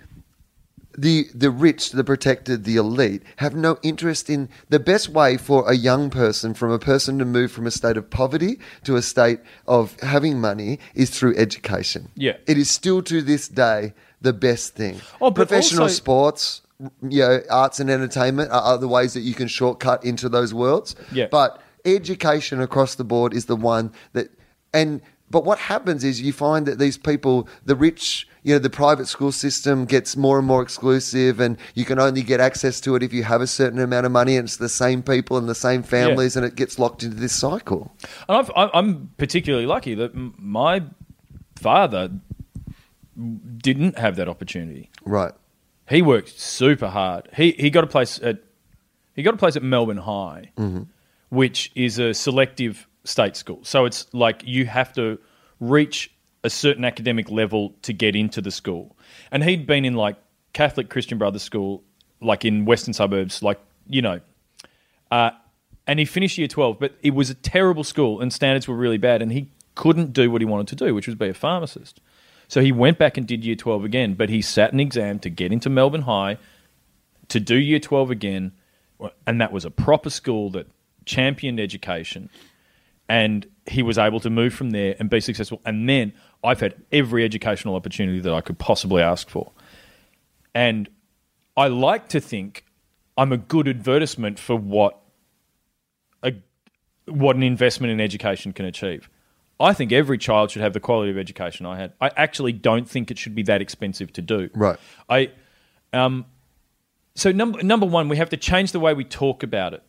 the the rich, the protected, the elite have no interest in the best way for a young person, from a person to move from a state of poverty to a state of having money, is through education. Yeah, it is still to this day the best thing. Oh, professional also- sports, you know, arts and entertainment are other ways that you can shortcut into those worlds. Yeah, but education across the board is the one that and. But what happens is you find that these people, the rich, you know, the private school system gets more and more exclusive, and you can only get access to it if you have a certain amount of money, and it's the same people and the same families, yeah. and it gets locked into this cycle. And i am particularly lucky that my father didn't have that opportunity. Right. He worked super hard. He he got a place at he got a place at Melbourne High, mm-hmm. which is a selective state school. So it's like you have to reach a certain academic level to get into the school. And he'd been in like Catholic Christian Brothers School, like in Western suburbs, like, you know. Uh, and he finished year 12, but it was a terrible school and standards were really bad. And he couldn't do what he wanted to do, which was be a pharmacist. So he went back and did year 12 again, but he sat an exam to get into Melbourne High to do year 12 again. And that was a proper school that championed education. And he was able to move from there and be successful. And then I've had every educational opportunity that I could possibly ask for. And I like to think I'm a good advertisement for what a what an investment in education can achieve. I think every child should have the quality of education I had. I actually don't think it should be that expensive to do. Right. I um so number number 1 we have to change the way we talk about it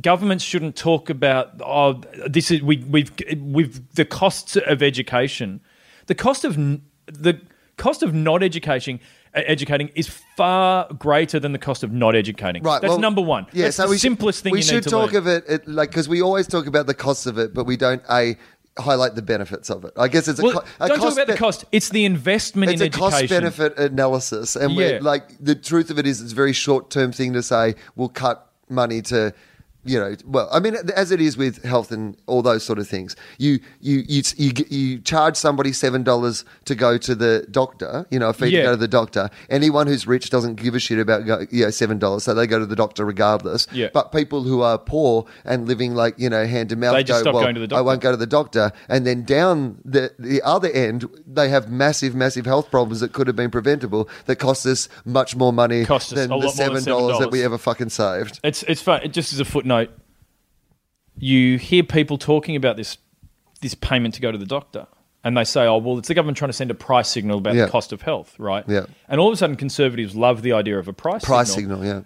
governments shouldn't talk about oh this is we we've we've the costs of education the cost of the cost of not educating educating is far greater than the cost of not educating. Right, that's well, number one. Yeah, that's so the we simplest thing. We should talk learn. of it, it like because we always talk about the costs of it, but we don't a highlight the benefits of it. I guess it's a, well, co- a don't talk about be- the cost. It's the investment it's in a cost benefit analysis, and yeah. like the truth of it is, it's a very short term thing to say we'll cut money to you know, well, I mean, as it is with health and all those sort of things, you you you you, you charge somebody seven dollars to go to the doctor, you know, a fee yeah. to go to the doctor. Anyone who's rich doesn't give a shit about go, you know seven dollars, so they go to the doctor regardless. Yeah. But people who are poor and living like you know hand to mouth, they just go, stop well, going to the doctor. I won't go to the doctor, and then down the the other end, they have massive, massive health problems that could have been preventable that cost us much more money cost than the seven dollars that we ever fucking saved. It's it's fun. It just as a footnote you hear people talking about this this payment to go to the doctor, and they say, "Oh, well, it's the government trying to send a price signal about yeah. the cost of health, right?" Yeah. And all of a sudden, conservatives love the idea of a price price signal. signal, yeah.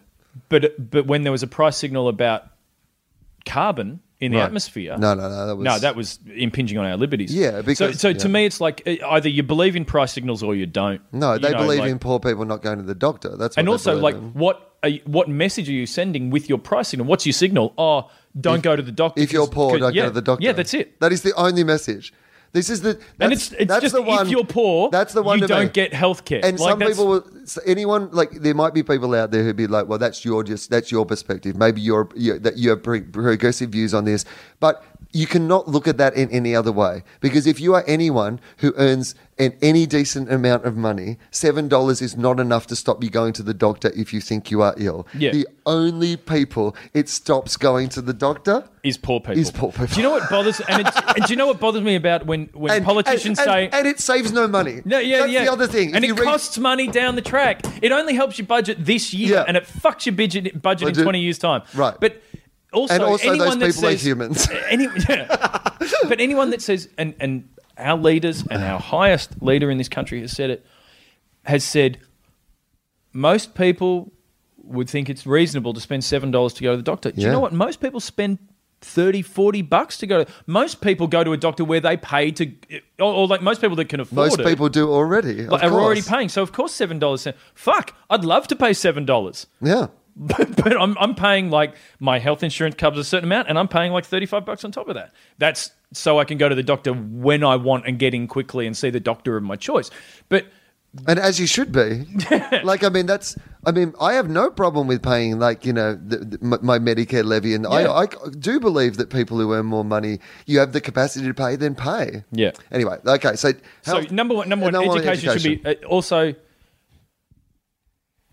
But but when there was a price signal about carbon in the right. atmosphere, no, no, no, that was no, that was impinging on our liberties. Yeah, because so, so yeah. to me, it's like either you believe in price signals or you don't. No, they you know, believe like, in poor people not going to the doctor. That's and also like in. what are you, what message are you sending with your price signal? What's your signal? Oh, don't If- go to the doctor. If you're poor, don't yeah, go to the doctor. Yeah, that's it. That is the only message. This is the that's, And it's, it's that's just the one. if you're poor, that's the one you don't get health care. And Like, some people, will, so anyone like there might be people out there who'd be like, "Well, that's your just that's your perspective. Maybe you're, you that you have progressive views on this, but you cannot look at that in any other way because if you are anyone who earns an, any decent amount of money, seven dollars is not enough to stop you going to the doctor if you think you are ill. Yeah. The only people it stops going to the doctor is poor people. Is poor people. Do you know what bothers? And, it's, and do you know what bothers me about when when and politicians and, say? and, it saves no money. no, yeah, that's yeah. the other thing. and If it read- costs money down the track. It only helps your budget this year, Yeah. and it fucks your budget, budget in twenty years' time. Right. But also, And also anyone those that people are says, humans. Any, yeah. but anyone that says, and and our leaders and our highest leader in this country has said it, has said most people would think it's reasonable to spend seven dollars to go to the doctor. Do you know what? Most people spend 30, 40 bucks to go to. Most people go to a doctor where they pay to, or, or like most people that can afford most it. people do already. of like, are already paying. So of course seven dollars. Fuck, I'd love to pay seven dollars. Yeah. But, but I'm, I'm paying like my health insurance covers a certain amount and I'm paying like 35 bucks on top of that. That's so I can go to the doctor when I want and get in quickly and see the doctor of my choice. But And as you should be. like, I mean, that's, I mean, I have no problem with paying, like, you know, the, the, my Medicare levy. And Yeah. I, I do believe that people who earn more money, you have the capacity to pay, then pay. Yeah. Anyway, okay. So, So number one, number one, number education, should be uh, also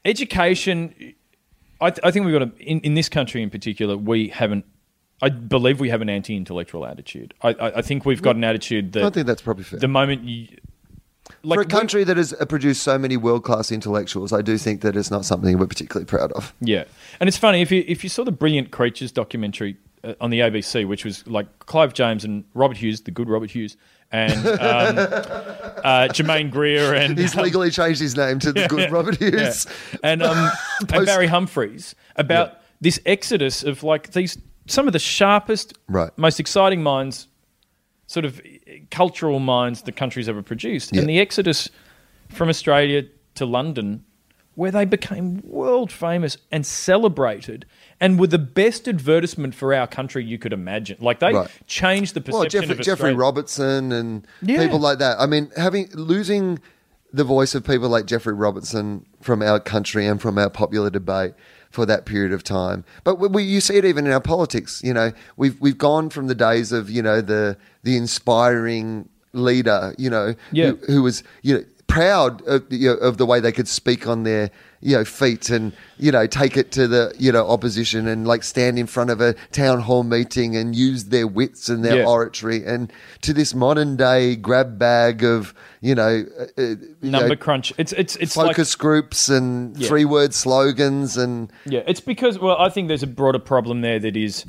education. I, th- I think we've got a, in, in this country in particular, we haven't. I believe we have an anti-intellectual attitude. I, I, I think we've got an attitude that I think that's probably fair. the moment you like For a country that has produced so many world class intellectuals, I do think that it's not something we're particularly proud of. Yeah, and it's funny if you if you saw the Brilliant Creatures documentary uh, on the ABC, which was like Clive James and Robert Hughes, the good Robert Hughes, and um, uh, Germaine Greer and He's legally changed his name to the good Robert yeah, Hughes. and um, and Post- Barry Humphries about this exodus of like these some of the sharpest, Right. most exciting minds, sort of uh, cultural minds the country's ever produced, Yeah. and the exodus from Australia to London, where they became world famous and celebrated, and were the best advertisement for our country you could imagine. Like they Right. changed the perception of. Well, Geoffrey, of Geoffrey Robertson and Yeah. people like that. I mean, having losing the voice of people like Geoffrey Robertson from our country and from our popular debate for that period of time. But we, we, you see it even in our politics. You know, we've we've gone from the days of you know the the inspiring leader. You know, Yeah. who, who was you know proud of, you know, of the way they could speak on their you know feet and you know take it to the you know opposition and like stand in front of a town hall meeting and use their wits and their Yeah. oratory and to this modern day grab bag of you know, uh, uh, you Number know crunch. It's it's it's like focus groups and Yeah. three word slogans and Yeah, it's because well, I think there's a broader problem there that is,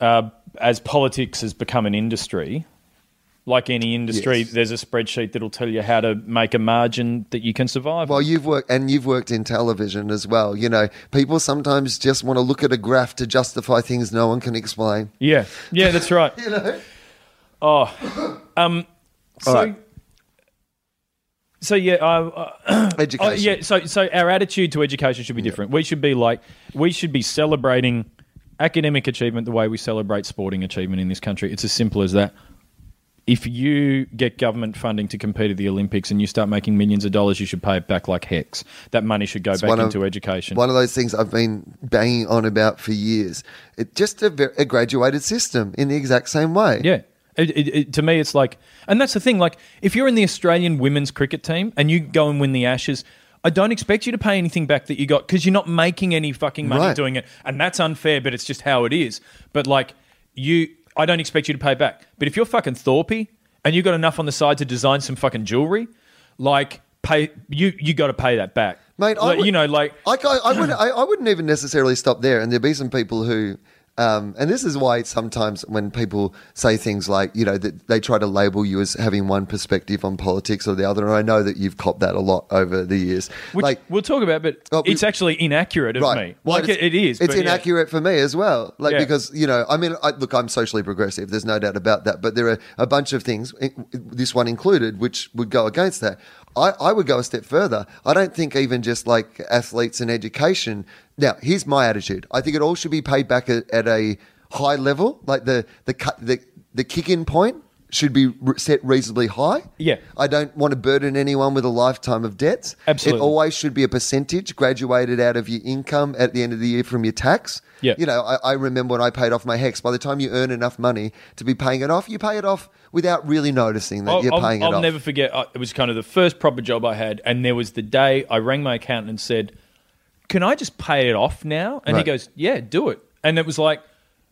uh, as politics has become an industry, like any industry, Yes. there's a spreadsheet that'll tell you how to make a margin that you can survive. Well, you've worked and you've worked in television as well. You know, people sometimes just want to look at a graph to justify things no one can explain. yeah, yeah, that's right. You know, Oh, um, so. Right. So yeah, uh, uh, education. oh, yeah. So so our attitude to education should be different. We should be like we should be celebrating academic achievement the way we celebrate sporting achievement in this country. It's as simple as that. If you get government funding to compete at the Olympics and you start making millions of dollars, you should pay it back like HECS. That money should go back one of- into education. One of those things I've been banging on about for years. It just a, a graduated system in the exact same way. Yeah. It, it, to me, it's like, and that's the thing. Like, if you're in the Australian women's cricket team and you go and win the Ashes, I don't expect you to pay anything back that you got because you're not making any fucking money Right. doing it, and that's unfair. But it's just how it is. But like, you, I don't expect you to pay back. But if you're fucking Thorpe and you've got enough on the side to design some fucking jewelry, like, pay you, you got to pay that back, Mate, I Like, would- you know, like. I, I, I, wouldn't, I, I wouldn't even necessarily stop there. And there'd be some people who, um, and this is why sometimes when people say things like, you know, that they try to label you as having one perspective on politics or the other. And I know that you've copped that a lot over the years. Which like, we'll talk about, but Oh, we- it's actually inaccurate of me. Well, like it's- it, is. It's but yeah. inaccurate for me as well. Like Yeah. because you know, I mean, I, look, I'm socially progressive. There's no doubt about that. But there are a bunch of things, this one included, which would go against that. I, I would go a step further. I don't think even just like athletes and education. Now, here's my attitude. I think it all should be paid back at, at a high level, like the the the the kick in point should be set reasonably high. Yeah. I don't want to burden anyone with a lifetime of debts. Absolutely. It always should be a percentage graduated out of your income at the end of the year from your tax. Yeah. You know, I, I remember when I paid off my HECS, by the time you earn enough money to be paying it off, you pay it off without really noticing that I'll, you're I'll- paying it off. I'll never forget. uh, It was kind of the first proper job I had, and there was the day I rang my accountant and said, "Can I just pay it off now?" And he goes, "Yeah, do it." And it was like,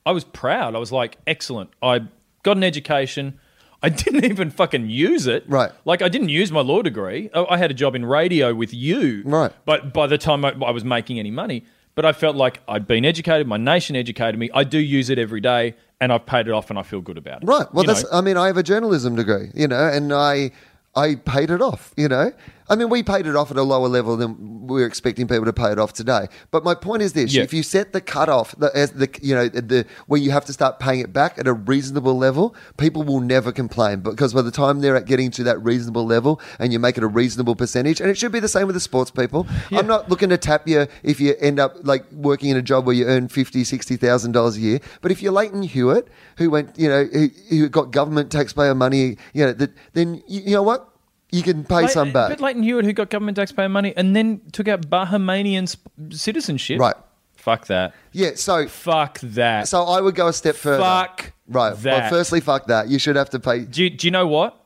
I was proud. I was like, "Excellent." I got an education. I didn't even fucking use it. Right. Like I didn't use my law degree. I I had a job in radio with you. Right. But by the time I, I was making any money, but I felt like I'd been educated. My nation educated me. I do use it every day, and I've paid it off, and I feel good about it. Right. Well, You that's. know? I mean, I have a journalism degree, you know, and I I paid it off. You know, I mean, we paid it off at a lower level than we're expecting people to pay it off today. But my point is this: Yeah. if you set the cutoff, the, as the you know the where you have to start paying it back at a reasonable level, people will never complain because by the time they're at getting to that reasonable level, and you make it a reasonable percentage, and it should be the same with the sports people. I'm not looking to tap you if you end up like working in a job where you earn fifty, sixty thousand dollars a year. But if you're Lleyton Hewitt, who went, you know, who, who got government taxpayer money, you know, that, then you, you know what, you can pay Ley- some back. But Lleyton Hewitt, who got government taxpayer money and then took out Bahamian citizenship. Right. Fuck that. yeah. So, Fuck that. so I would go a step further. Fuck Right. Well, firstly, fuck that. You should have to pay. do, you, do you know what?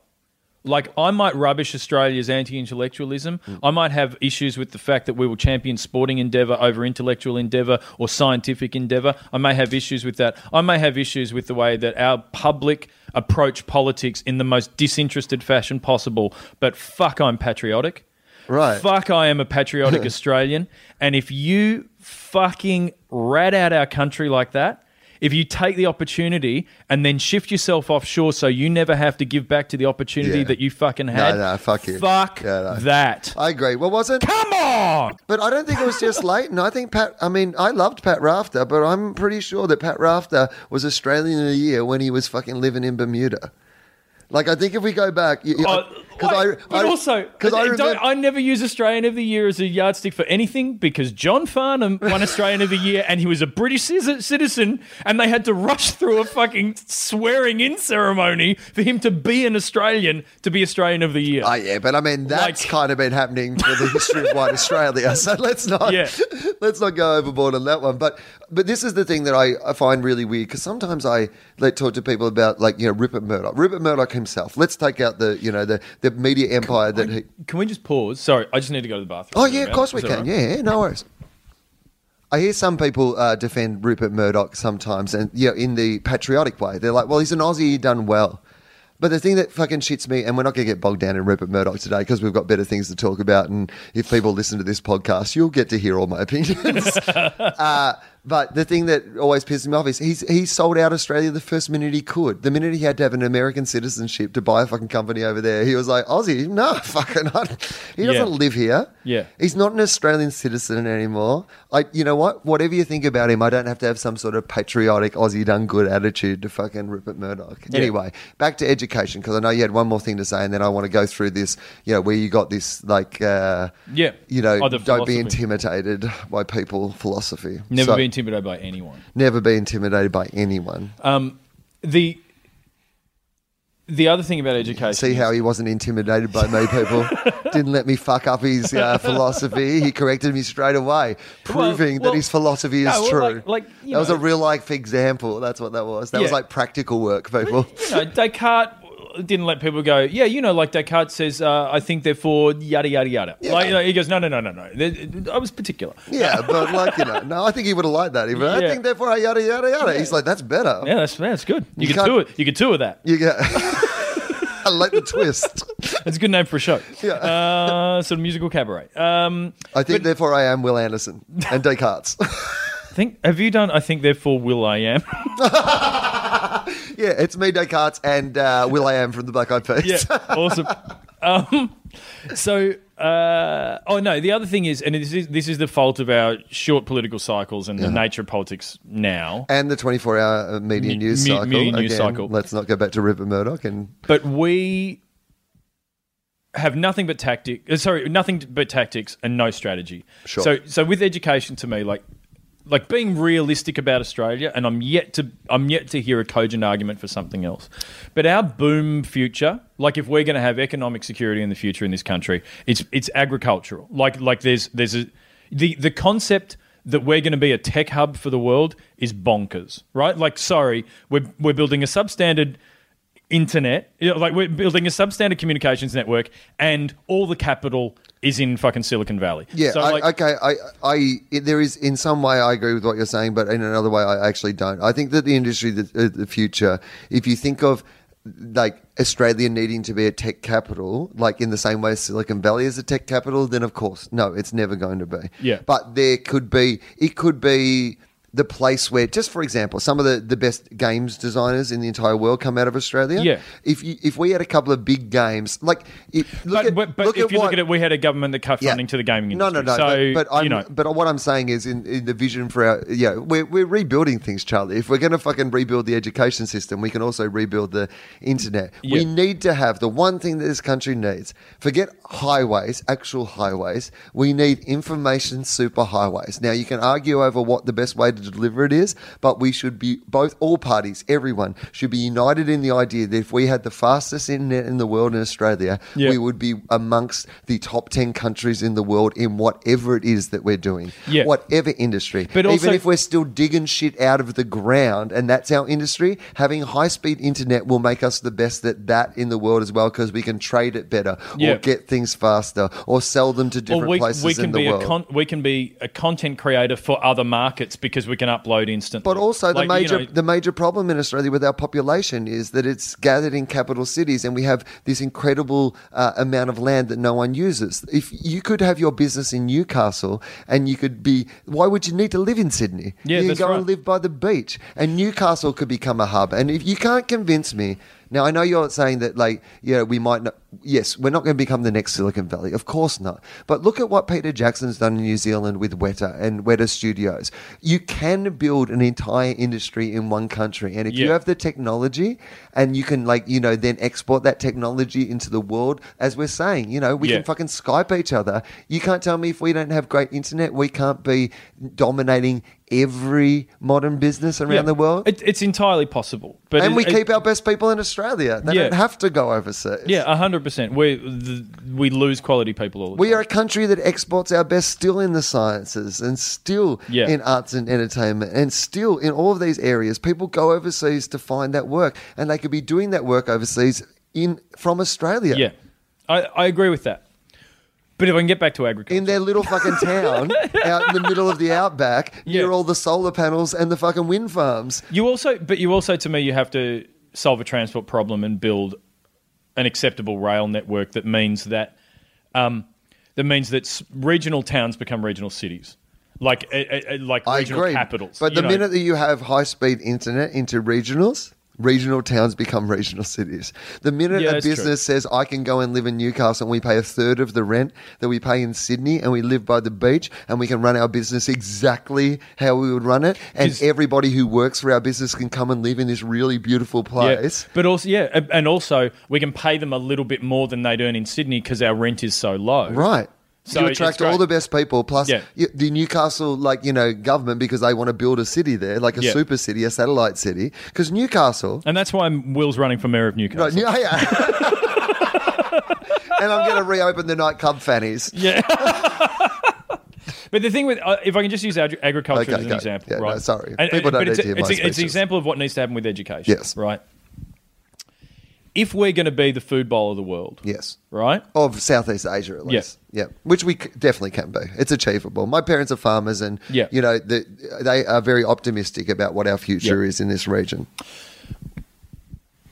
Like, I might rubbish Australia's anti intellectualism. Mm. I might have issues with the fact that we will champion sporting endeavour over intellectual endeavour or scientific endeavour. I may have issues with that. I may have issues with the way that our public approach politics in the most disinterested fashion possible. But fuck, I'm patriotic. Right. Fuck, I am a patriotic Australian. And if you fucking rat out our country like that, if you take the opportunity and then shift yourself offshore so you never have to give back to the opportunity Yeah. that you fucking had, no, fuck you. Fuck Yeah, no. that. I agree. What was it? Come on! But I don't think it was just Lleyton. I think Pat. I mean, I loved Pat Rafter, but I'm pretty sure that Pat Rafter was Australian of the Year when he was fucking living in Bermuda. Like, I think if we go back, because Uh, I, wait, but I- also, 'cause I remember, I never use Australian of the Year as a yardstick for anything because John Farnham won Australian of the Year and he was a British citizen and they had to rush through a fucking swearing in ceremony for him to be an Australian to be Australian of the Year. Oh yeah, but I mean that's Like- kind of been happening for the history of white Australia. So let's not Yeah. let's not go overboard on that one. But but this is the thing that I, I find really weird because sometimes I let talk to people about like you know Rupert Murdoch, Rupert Murdoch himself. Let's take out the you know the the media empire that he. Can we just pause? Sorry, I just need to go to the bathroom. Oh yeah, of course we can. right? Yeah, no worries. I hear some people uh, defend Rupert Murdoch sometimes, and yeah, in the patriotic way. They're like, "Well, he's an Aussie, he done well." But the thing that fucking shits me, and we're not going to get bogged down in Rupert Murdoch today because we've got better things to talk about. And if people listen to this podcast, you'll get to hear all my opinions. uh, but the thing that always pisses me off is he's he sold out Australia the first minute he could. The minute he had to have an American citizenship to buy a fucking company over there, he was like, Aussie, no, fucking, I, he doesn't Yeah. live here. Yeah. He's not an Australian citizen anymore. I, you know what? Whatever you think about him, I don't have to have some sort of patriotic Aussie done good attitude to fucking Rupert Murdoch. Anyway, back to education because I know you had one more thing to say, and then I want to go through this. You know, where you got this like, uh, Yeah. you know, Oh, don't be intimidated by people philosophy. Never So- be intimidated by anyone. never be intimidated by anyone. Um, the the other thing about education. See how he wasn't intimidated by me, people. Didn't let me fuck up his uh, philosophy. He corrected me straight away, proving well, that his philosophy is no, well, true. like- like, that was a real life example. That's what that was. That was like practical work, people. you know, Descartes didn't let people go, yeah, you know, like Descartes says, uh, I think therefore, yada, yada, yada. Like, you know, he goes, no, no, no, no, no. I was particular. yeah, but like you know, no, I think he would have liked that. Even I Yeah. think therefore I yada yada yada. He's like, that's better. Yeah, that's, that's good. You, You can can't- tour You can tour that. You get. I like the twist. It's a good name for a show. Yeah. Uh, sort of musical cabaret. Um, I think therefore I am Will Anderson and Descartes. I think, have you done I think therefore will I am? yeah, it's me, Descartes, and uh, will.i.am from the Black Eyed Peas. Yeah, awesome. Um, so, uh, oh no, the other thing is, and this is this is the fault of our short political cycles and the nature of politics now. And the 24 hour media Me- news me- cycle. media news Again, cycle. Let's not go back to Rupert Murdoch. And But we have nothing but tactic. uh, Sorry, nothing but tactics and no strategy. Sure. So, so with education, to me, like like being realistic about Australia, and I'm yet to I'm yet to hear a cogent argument for something else. But our boom future, like if we're going to have economic security in the future in this country, it's it's agricultural. Like like there's there's a the the concept that we're going to be a tech hub for the world is bonkers, right? Like, sorry, we're we're building a substandard internet, like we're building a substandard communications network, and all the capital is in fucking Silicon Valley. Yeah. So, I, like, okay. I, I, there is in some way I agree with what you're saying, but in another way I actually don't. I think that the industry, the, uh, the future, if you think of like Australia needing to be a tech capital, like in the same way Silicon Valley is a tech capital, then of course, no, it's never going to be. Yeah. But there could be, it could be the place where, just for example, some of the, the best games designers in the entire world come out of Australia. Yeah. If you, if we had a couple of big games, like it, look but, at, but, but look if at you what, look at it, we had a government that cut Yeah. funding to the gaming industry. no, no. So, but, but, I'm, you know, but what I'm saying is, in, in the vision for our, yeah, we're, we're rebuilding things, Charlie. If we're going to fucking rebuild the education system, we can also rebuild the internet. We need to have the one thing that this country needs. Forget highways, actual highways. We need information superhighways. Now, you can argue over what the best way to deliver it is, but we should be both all parties, everyone should be united in the idea that if we had the fastest internet in the world in Australia, Yeah. we would be amongst the top 10 countries in the world in whatever it is that we're doing. Yeah. Whatever industry. But also- Even if we're still digging shit out of the ground and that's our industry, having high speed internet will make us the best at that in the world as well because we can trade it better Yeah. or get things faster or sell them to different we, places we in can the be a world. con- we can be a content creator for other markets because we can upload instantly. But also the Like, you major know, the major problem in Australia with our population is that it's gathered in capital cities, and we have this incredible uh, amount of land that no one uses. If you could have your business in Newcastle, and you could be, why would you need to live in Sydney? Yeah, you can go right. and live by the beach, and Newcastle could become a hub. And if you can't convince me. Now I know you're saying that, like, yeah, we might not. Yes, we're not going to become the next Silicon Valley, of course not. But look at what Peter Jackson's done in New Zealand with Weta and Weta Studios. You can build an entire industry in one country, and if you have the technology, and you can, like, you know, then export that technology into the world, as we're saying, you know, we Yeah. can fucking Skype each other. You can't tell me if we don't have great internet, we can't be dominating every modern business around yeah, the world. it, it's entirely possible. But and it- we it- keep our best people in Australia. They Yeah. don't have to go overseas. yeah, hundred percent. We we lose quality people all the We time. are a country that exports our best still in the sciences and still Yeah. in arts and entertainment and still in all of these areas. People go overseas to find that work and they could be doing that work overseas in from Australia. Yeah, I, I agree with that. But if I can get back to agriculture, In their little fucking town out in the middle of the outback, Yeah. near all the solar panels and the fucking wind farms. you also, but you also, to me, you have to solve a transport problem and build an acceptable rail network that means that um, that means that regional towns become regional cities, like uh, uh, like I regional agree. capitals. But you the know. minute that you have high speed internet into regionals, regional towns become regional cities. The minute Yeah, a true. business says, I can go and live in Newcastle and we pay a third of the rent that we pay in Sydney and we live by the beach and we can run our business exactly how we would run it, and 'Cause- everybody who works for our business can come and live in this really beautiful place. Yeah, but also yeah, and- and also we can pay them a little bit more than they'd earn in Sydney because our rent is so low. Right. So you attract all the best people, plus Yeah. the Newcastle, like you know, government because they want to build a city there, like a Yeah. super city, a satellite city. Because Newcastle, And that's why Will's running for mayor of Newcastle. Yeah, yeah. and I'm going to reopen the nightclub Fanny's. Yeah. but the thing with, uh, if I can just use ag- agriculture Okay, as an example, Yeah, no, right? sorry. People don't but it's, need to hear it's, my a, it's an example of what needs to happen with education. Yes. Right. If we're going to be the food bowl of the world, Yes. right? Of Southeast Asia, at least. Yeah. Which we c- definitely can be. It's achievable. My parents are farmers, and, Yeah. you know, the, they are very optimistic about what our future Yeah. is in this region.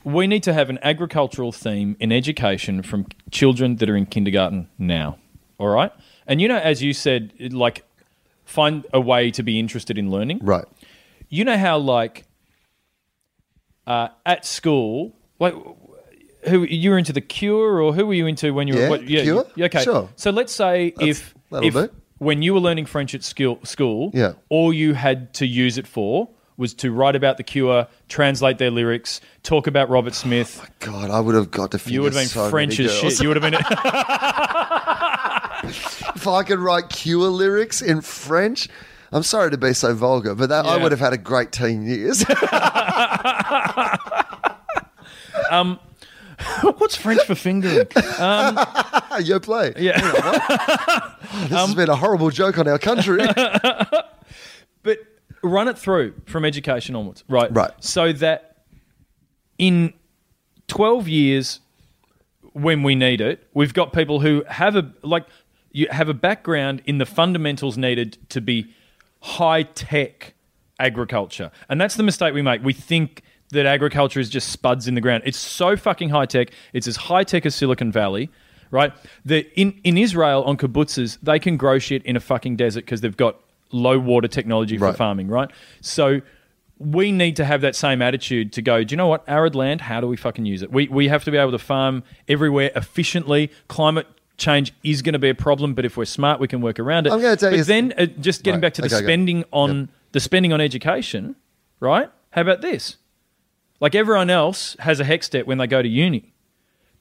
We need to have an agricultural theme in education from children that are in kindergarten now. All right. And you know, as you said, like find a way to be interested in learning. Right. you know how like uh, at school, like who you were into the Cure, or who were you into when you Yeah, were? What, Cure? you- okay. Sure. So let's say if if do. when you were learning French at school, school, Yeah. all you had to use it for was to write about the Cure, translate their lyrics, talk about Robert Smith. Oh God, I would have got to You would have been so French as shit. You would have been. if I could write Cure lyrics in French, I'm sorry to be so vulgar, but that, I would have had a great teen years. um, what's French for fingering? Um, Your play. Yeah. this has been a horrible joke on our country. but run it through from education onwards, right? Right. So that in 12 years, when we need it, we've got people who have a like you have a background in the fundamentals needed to be high tech agriculture, and that's the mistake we make. We think that agriculture is just spuds in the ground. It's so fucking high tech. It's as high tech as Silicon Valley, right? The, in in Israel on kibbutzes, they can grow shit in a fucking desert because they've got low water technology for Right. farming, right? So we need to have that same attitude to go, do you know what? Arid land, how do we fucking use it? We, we have to be able to farm everywhere efficiently. Climate change is going to be a problem, but if we're smart, we can work around it. I'm gonna tell but you- then, uh, just getting Right. back to the Okay, spending on the spending on education, right? How about this? Like everyone else has a HECS debt when they go to uni.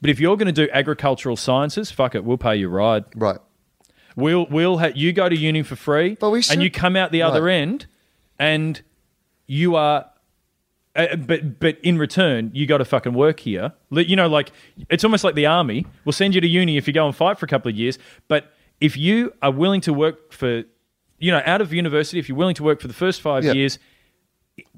But if you're going to do agricultural sciences, fuck it, we'll pay you ride. right. We'll we'll ha- you go to uni for free, But we and you come out the other Right. end, and you are. Uh, but but in return, you got to fucking work here. Li- You know, like it's almost like the army. We'll send you to uni if you go and fight for a couple of years. But if you are willing to work for, you know, out of university, if you're willing to work for the first five Yeah. years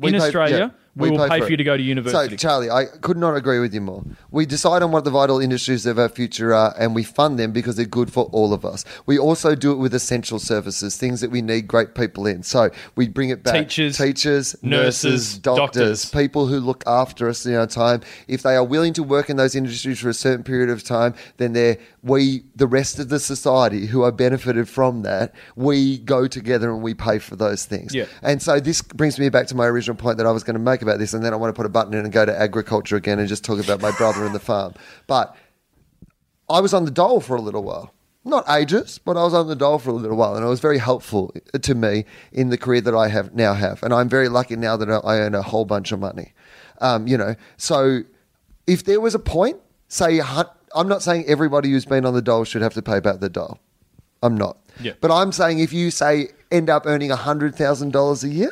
in pay- Australia, yeah, we, will pay, it. for you to go to university. So, Charlie, I could not agree with you more. We decide on what the vital industries of our future are, and we fund them because they're good for all of us. We also do it with essential services, things that we need great people in. So we bring it back: Teachers, teachers, nurses, nurses, doctors, doctors. people who look after us in our time. If they are willing to work in those industries for a certain period of time, then they're we, the rest of the society who are benefited from that, we go together and we pay for those things. Yeah. And so this brings me back to my original point that I was going to make about this, and then I want to put a button in and go to agriculture again and just talk about my brother and the farm. But I was on the dole for a little while. Not ages, but I was on the dole for a little while, and it was very helpful to me in the career that I have now have. And I'm very lucky now that I earn a whole bunch of money. Um, you know, so if there was a point, say, I'm not saying everybody who's been on the dole should have to pay back the dole. I'm not. Yeah. But I'm saying if you say end up earning $100,000 a year,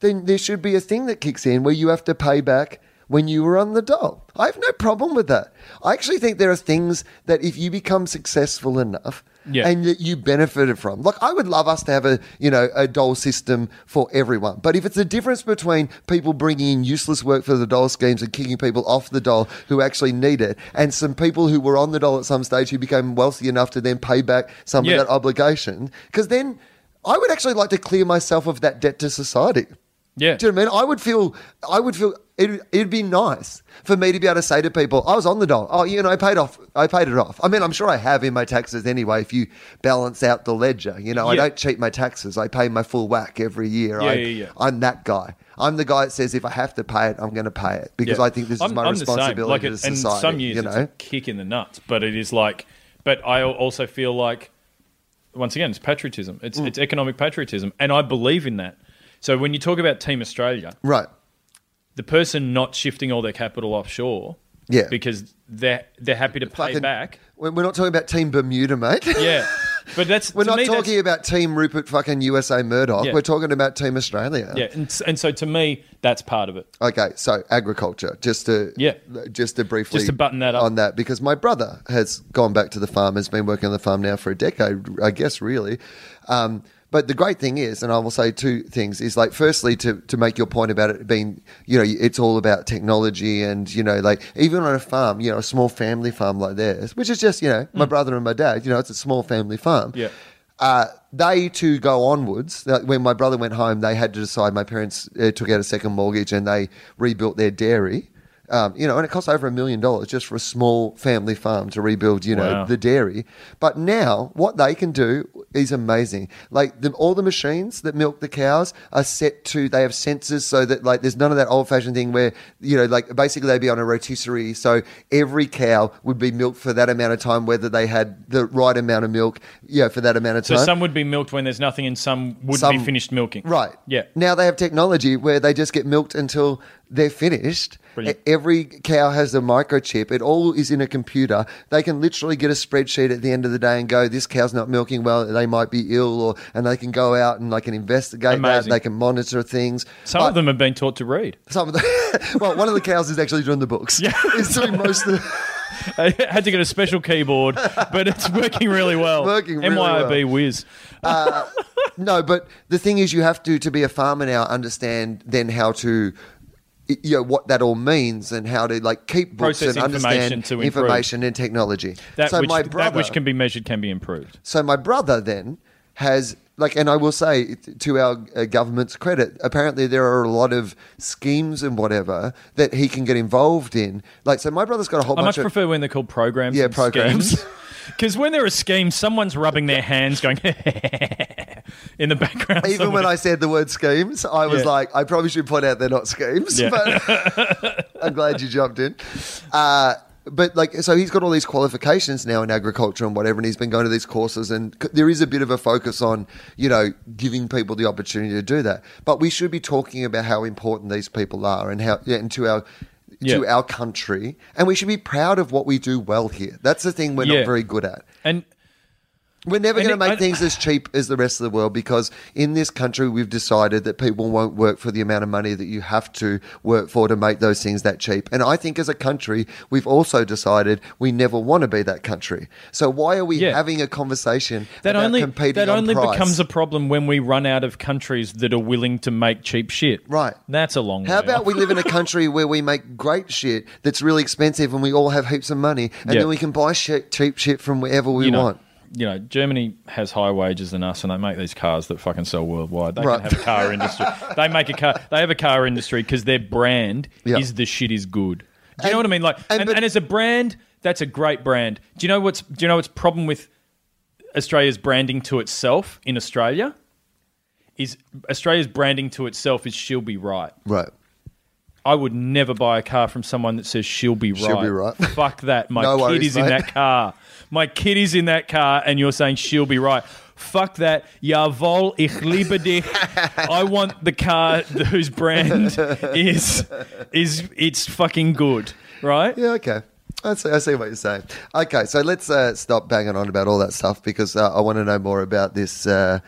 then there should be a thing that kicks in where you have to pay back when you were on the dole. I have no problem with that. I actually think there are things that if you become successful enough Yeah. and that you benefited from. Like I would love us to have a, you know, a dole system for everyone. But if it's a difference between people bringing in useless work for the dole schemes and kicking people off the dole who actually need it and some people who were on the dole at some stage who became wealthy enough to then pay back some Yeah. of that obligation, because then I would actually like to clear myself of that debt to society. Yeah. Do you know what I mean? I would feel, I would feel, it, it'd be nice for me to be able to say to people, I was on the dole. Oh, you know, I paid off, I paid it off. I mean, I'm sure I have in my taxes anyway, if you balance out the ledger. You know, I don't cheat my taxes. I pay my full whack every year. Yeah, I, yeah, yeah. I'm that guy. I'm the guy that says if I have to pay it, I'm going to pay it because Yeah. I think this is I'm- my I'm responsibility Like to it- society. And some years you it's know? a kick in the nuts, but it is like. But I also feel like, once again, it's patriotism. It's Mm. it's economic patriotism, and I believe in that. So when you talk about Team Australia, Right. the person not shifting all their capital offshore, Yeah. because they're they're happy to pay Fucking- back. We're we're not talking about Team Bermuda, mate. Yeah, but that's We're not me, talking about Team Rupert fucking USA Murdoch. Yeah. We're talking about Team Australia. Yeah, and, and so to me, that's part of it. Okay, so agriculture, just to Yeah. just to briefly Just to button that up. on that, because my brother has gone back to the farm, has been working on the farm now for a decade, I guess, really. Um, but the great thing is, and I will say two things: is like, firstly, to to make your point about it being, you know, it's all about technology, and you know, like even on a farm, you know, a small family farm like theirs, which is just, you know, my brother and my dad, you know, it's a small family farm. Mm. Yeah. Uh, they to go onwards. When my brother went home, they had to decide. My parents uh, took out a second mortgage and they rebuilt their dairy. Um, you know, and it costs over a million dollars just for a small family farm to rebuild. You know, Wow. the dairy. But now, what they can do is amazing. Like the, all the machines that milk the cows are set to. They have sensors so that like there's none of that old fashioned thing where you know like basically they'd be on a rotisserie. So every cow would be milked for that amount of time, whether they had the right amount of milk. Yeah, for that amount of time. So some would be milked when there's nothing, and some wouldn't Some- be finished milking. Right. Yeah. Now they have technology where they just get milked until they're finished. Brilliant. Every cow has a microchip. It all is in a computer. They can literally get a spreadsheet at the end of the day and go, "This cow's not milking well. They might be ill," or and they can go out and they can investigate Amazing. that. They can monitor things. Some but of them have been taught to read. Some of them. well, one of the cows is actually doing the books. Yeah, it's doing most of. The, I had to get a special keyboard, but it's working really well. Working really MYOB well. whiz. Uh, no, but the thing is, you have to to be a farmer now understand then how to you know what that all means and how to like keep books Process and understand information, information and technology. That, so which, my brother, that which can be measured can be improved. So my brother then has like, and I will say to our uh, government's credit, apparently there are a lot of schemes and whatever that he can get involved in. Like, so my brother's got a whole I bunch. I much prefer when they're called programs. Yeah, programs. Because when there are schemes, someone's rubbing their hands, going in the background. Even somewhere. when I said the word schemes, I was yeah. like, I probably should point out they're not schemes. Yeah. But I'm glad you jumped in. Uh, but like so he's got all these qualifications now in agriculture and whatever and he's been going to these courses and there is a bit of a focus on you know giving people the opportunity to do that but we should be talking about how important these people are and how and to our yeah. to our country and we should be proud of what we do well here that's the thing we're yeah. not very good at and we're never going to make I, things as cheap as the rest of the world because in this country we've decided that people won't work for the amount of money that you have to work for to make those things that cheap. And I think as a country we've also decided we never want to be that country. So why are we yeah. having a conversation that only, That only price? becomes a problem when we run out of countries that are willing to make cheap shit. Right. That's a long How about we live in a country where we make great shit that's really expensive and we all have heaps of money and then we can buy shit, cheap shit from wherever we you know, want you know, Germany has higher wages than us, and they make these cars that fucking sell worldwide. They right. have a car industry. they make a car. They have a car industry because their brand yep. is the shit is good. Do you and, know what I mean? Like, and, and, but, and, as a brand, that's a great brand. Do you know what's? Do you know what's problem with Australia's branding to itself in Australia? Is Australia's branding to itself is she'll be right. Right. I would never buy a car from someone that says she'll be right. She'll be right. Fuck that. My no kid worries, is mate. in that car. My kid is in that car, and you're saying she'll be right. Fuck that. Jawohl, ich liebe dich. I want the car whose brand is is it's fucking good, right? Yeah, okay. I see, I see what you're saying. Okay, so let's uh, stop banging on about all that stuff because uh, I want to know more about this uh,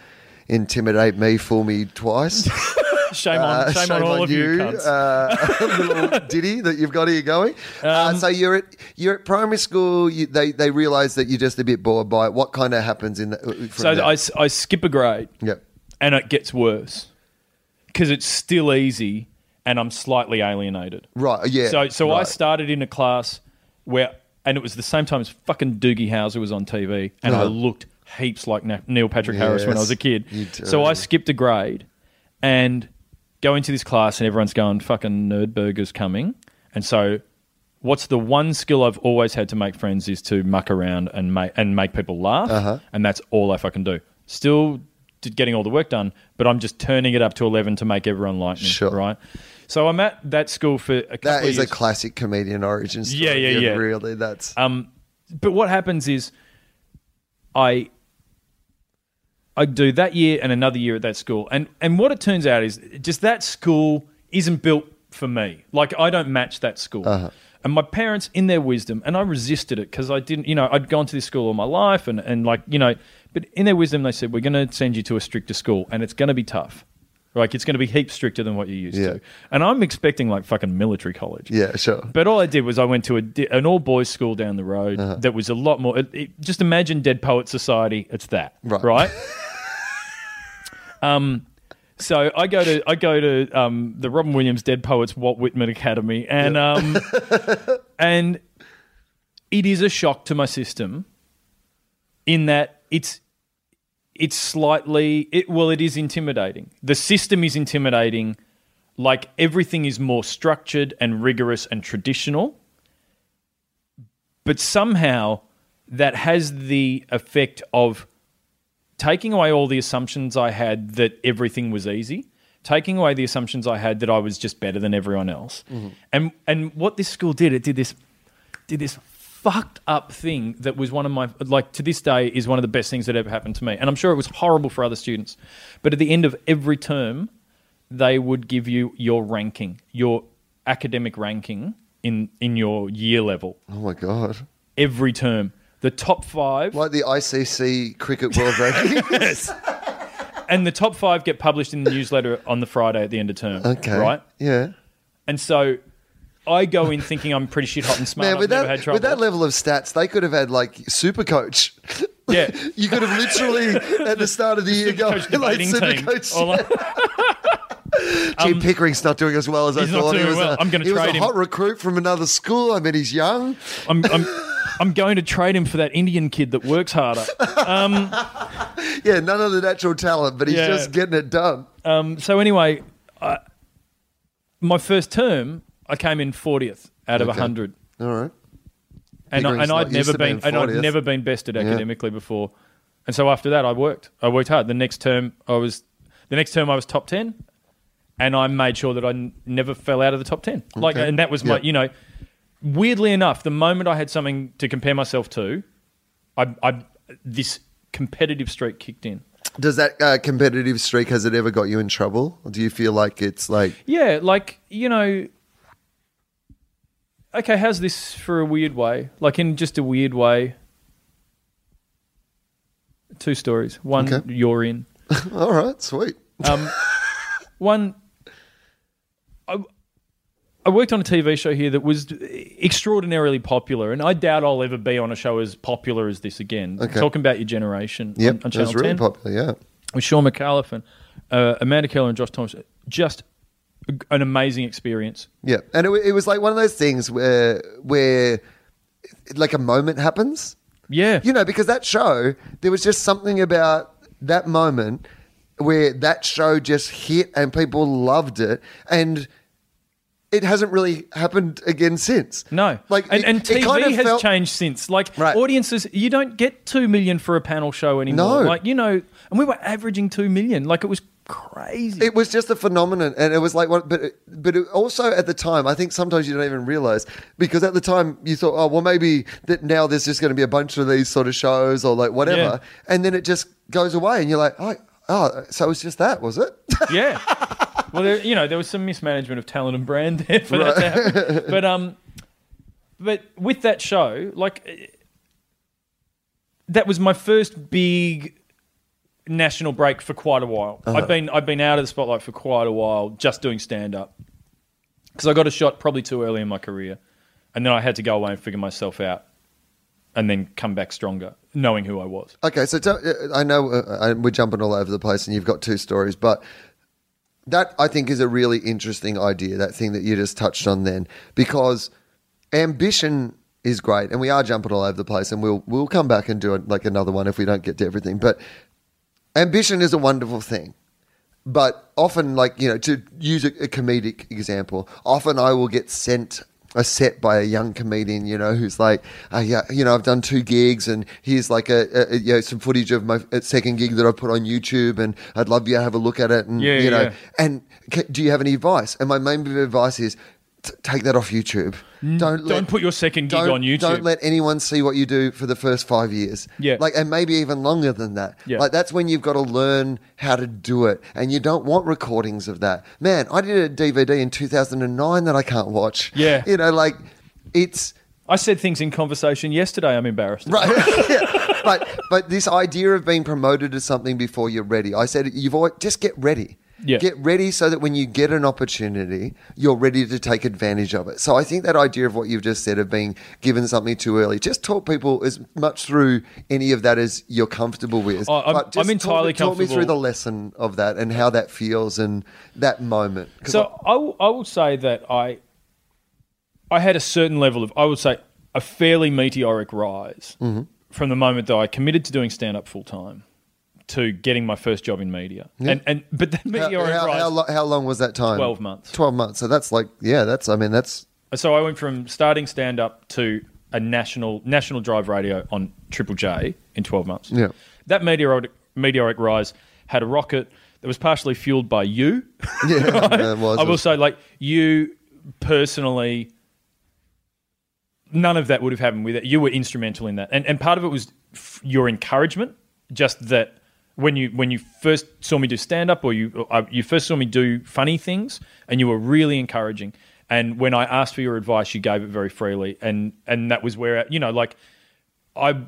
intimidate me, fool me twice. shame on, uh, shame, shame on all on of you, you uh, little ditty that you've got here going. Uh, um, so you're at you're at primary school. You, they they realise that you're just a bit bored by it. What kind of happens in that? So I, I skip a grade. Yep. And it gets worse because it's still easy, and I'm slightly alienated. Right. Yeah. So so right. I started in a class where, and it was the same time as fucking Doogie Howser was on TV, and uh-huh. I looked heaps like Neil Patrick yes, Harris when I was a kid. So I skipped a grade, and go into this class and everyone's going, fucking Nerdburger's coming. And so, what's the one skill I've always had to make friends is to muck around and make, and make people laugh. Uh-huh. And that's all I fucking do. Still getting all the work done, but I'm just turning it up to 11 to make everyone like me. Sure. Right? So I'm at that school for a couple That is a classic comedian origin story. Yeah, yeah, yeah. Really, that's. Um, but what happens is I I do that year and another year at that school. And and what it turns out is just that school isn't built for me. Like I don't match that school. Uh-huh. And my parents, in their wisdom, and I resisted it because I didn't, you know, I'd gone to this school all my life, and and like you know, but in their wisdom, they said we're going to send you to a stricter school, and it's going to be tough. Like it's going to be heaps stricter than what you're used yeah. to. And I'm expecting like fucking military college. Yeah, sure. But all I did was I went to a, an all boys school down the road uh-huh. that was a lot more. It, it, just imagine Dead Poet Society. It's that, right? right? Um, so I go to I go to um, the Robin Williams Dead Poets Walt Whitman Academy, and um, and it is a shock to my system in that it's it's slightly it well it is intimidating. The system is intimidating. Like everything is more structured and rigorous and traditional, but somehow that has the effect of taking away all the assumptions I had that everything was easy, taking away the assumptions I had that I was just better than everyone else. Mm-hmm. And and what this school did, it did this did this fucked up thing that was one of my like to this day is one of the best things that ever happened to me. And I'm sure it was horrible for other students. But at the end of every term, they would give you your ranking, your academic ranking in in your year level Oh my god! every term. The top five Like the ICC Cricket World Ranking. and the top five get published in the newsletter on the Friday at the end of term. Okay. right? Yeah. And so I go in thinking I'm pretty shit hot and smart. Man, with that, with that level of stats, they could have had like super coach. Yeah. you could have literally at the start of the year go Coach like super team. coach. Like- Gee, Pickering's not doing as well as I Um, thought. he was well. a, I'm gonna trade him. he was a him. hot recruit from another school. I mean, he's young. I'm, I'm, I'm going to trade him for that Indian kid that works harder. Yeah, none of the natural talent, but he's Yeah. just getting it done. Um, so anyway, I, my first term, I came in 40th out of Okay. 100. All right. and, I, and I'd never been and I'd never been bested academically before, and so after that I worked. I worked hard. The next term I was the next term I was top ten, and I made sure that I n- never fell out of the top ten. Like, and that was my Yeah. you know, weirdly enough, the moment I had something to compare myself to, I, I this competitive streak kicked in. Does that uh, competitive streak has it ever got you in trouble? Or do you feel like it's like Yeah, like you know. Okay, how's this for a weird way? Like in just a weird way. Two stories. One, Okay. you're in. all right, sweet. Um, one, I, I worked on a TV show here that was extraordinarily popular, and I doubt I'll ever be on a show as popular as this again. Okay. Talking about your generation Yep, on, on it was really 10 popular. Yeah. with Shaun Micallef and uh, Amanda Keller and Josh Thomas. Just an amazing experience. Yeah, and it, it was like one of those things where where like a moment happens. Yeah. You know, because that show, there was just something about that moment where that show just hit and people loved it, and it hasn't really happened again since. No, like and, it- and TV kind of has felt- changed since. Like Right. audiences, you don't get two million for a panel show anymore. No. like you know, and we were averaging two million. Like it was crazy. It was just a phenomenon, and it was like what, but but it also at the time, I think sometimes you don't even realize because at the time you thought, oh well, maybe that now there's just going to be a bunch of these sort of shows or like whatever, Yeah. and then it just goes away, and you're like, oh, oh so it was just that, was it? yeah. Well, there, you know, there was some mismanagement of talent and brand there for that to happen. But um, but with that show, like that was my first big national break for quite a while. Uh-huh. I've been I've been out of the spotlight for quite a while, just doing stand up because I got a shot probably too early in my career, and then I had to go away and figure myself out, and then come back stronger, knowing who I was. Okay, so tell, I know uh, we're jumping all over the place, and you've got two stories, but that I think is a really interesting idea. That thing that you just touched on then, because ambition is great, and we are jumping all over the place, and we'll we'll come back and do like another one if we don't get to everything. But ambition is a wonderful thing. But often, like, you know, to use a, a comedic example, often I will get sent a set by a young comedian, you know, who's like, uh, yeah, you know, I've done two gigs and here's like a, a, a you know, some footage of my second gig that I put on YouTube and I'd love you to have a look at it. And, Yeah, you know, yeah. and ca- do you have any advice? And my main bit of advice is t- take that off YouTube. Mm. Don't Don't put your second gig on YouTube. Don't let anyone see what you do for the first five years. Yeah. Like, and maybe even longer than that. Yeah. Like, that's when you've got to learn how to do it. And you don't want recordings of that. Man, I did a DVD in 2009 that I can't watch. Yeah. You know, like, it's. I said things in conversation yesterday. I'm embarrassed. Right. Yeah. But but this idea of being promoted to something before you're ready, I said you've always, just get ready. Yeah. Get ready so that when you get an opportunity, you're ready to take advantage of it. So I think that idea of what you've just said of being given something too early, just talk people as much through any of that as you're comfortable with. Oh, I'm- I'm entirely talk, talk me through the lesson of that and how that feels and that moment. So I will- I will say that I I had a certain level of I would say a fairly meteoric rise Mm-hmm. from the moment that I committed to doing stand up full time to getting my first job in media. And and but that how, meteoric how, rise how, lo- how long was that time? 12 months. 12 months. So that's like, yeah, that's, I mean, that's, So I went from starting stand up to a national national drive radio on Triple J in 12 months. Yeah. That meteoric meteoric rise had a rocket that was partially fueled by you. yeah, it was. I will say, like you personally, none of that would have happened with it. You were instrumental in that, and and part of it was f- your encouragement. Just that when you when you first saw me do stand up, or you or, uh, you first saw me do funny things, and you were really encouraging. And when I asked for your advice, you gave it very freely, and and that was where you know, like, I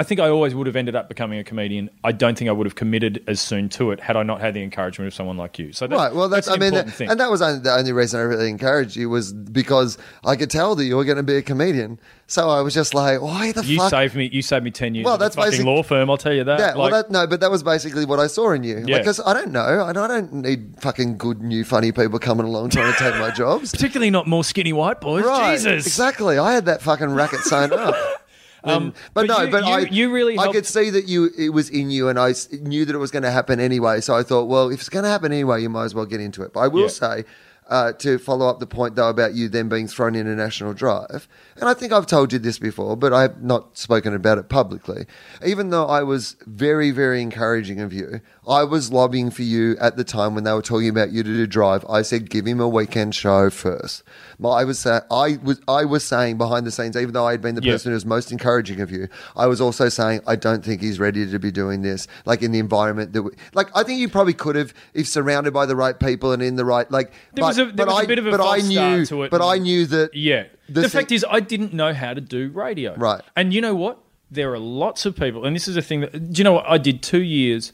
I think I always would have ended up becoming a comedian. I don't think I would have committed as soon to it had I not had the encouragement of someone like you. So that's, right, well, that's, that's I mean, that, and that was only, the only reason I really encouraged you was because I could tell that you were going to be a comedian. So I was just like, why the fuck? you fuck? saved me. You saved me ten years. Well, that's fucking law firm. I'll tell you that. Yeah, like, well, that, no, but that was basically what I saw in you. Yeah. Because like, I don't know, I don't need fucking good new funny people coming along trying to take my jobs. Particularly not more skinny white boys. Right, Jesus, exactly. I had that fucking racket sewn up. Um, but, but, no, you, but you, I, you really I could see that you it was in you, and I knew that it was going to happen anyway. So I thought, well, if it's going to happen anyway, you might as well get into it. But I will yeah. say, uh, to follow up the point though about you then being thrown in a national drive, and I think I've told you this before, but I have not spoken about it publicly. Even though I was very, very encouraging of you, I was lobbying for you at the time when they were talking about you to do drive. I said, give him a weekend show first. I was I was I was saying behind the scenes, even though I had been the yep. person who was most encouraging of you, I was also saying I don't think he's ready to be doing this. Like in the environment that, we, like I think you probably could have if surrounded by the right people and in the right like. There but, was a, there was I, a bit of a but I knew, to it. But I knew that. Yeah. The, the fact is, I didn't know how to do radio. Right. And you know what? There are lots of people, and this is a thing that. Do you know what? I did two years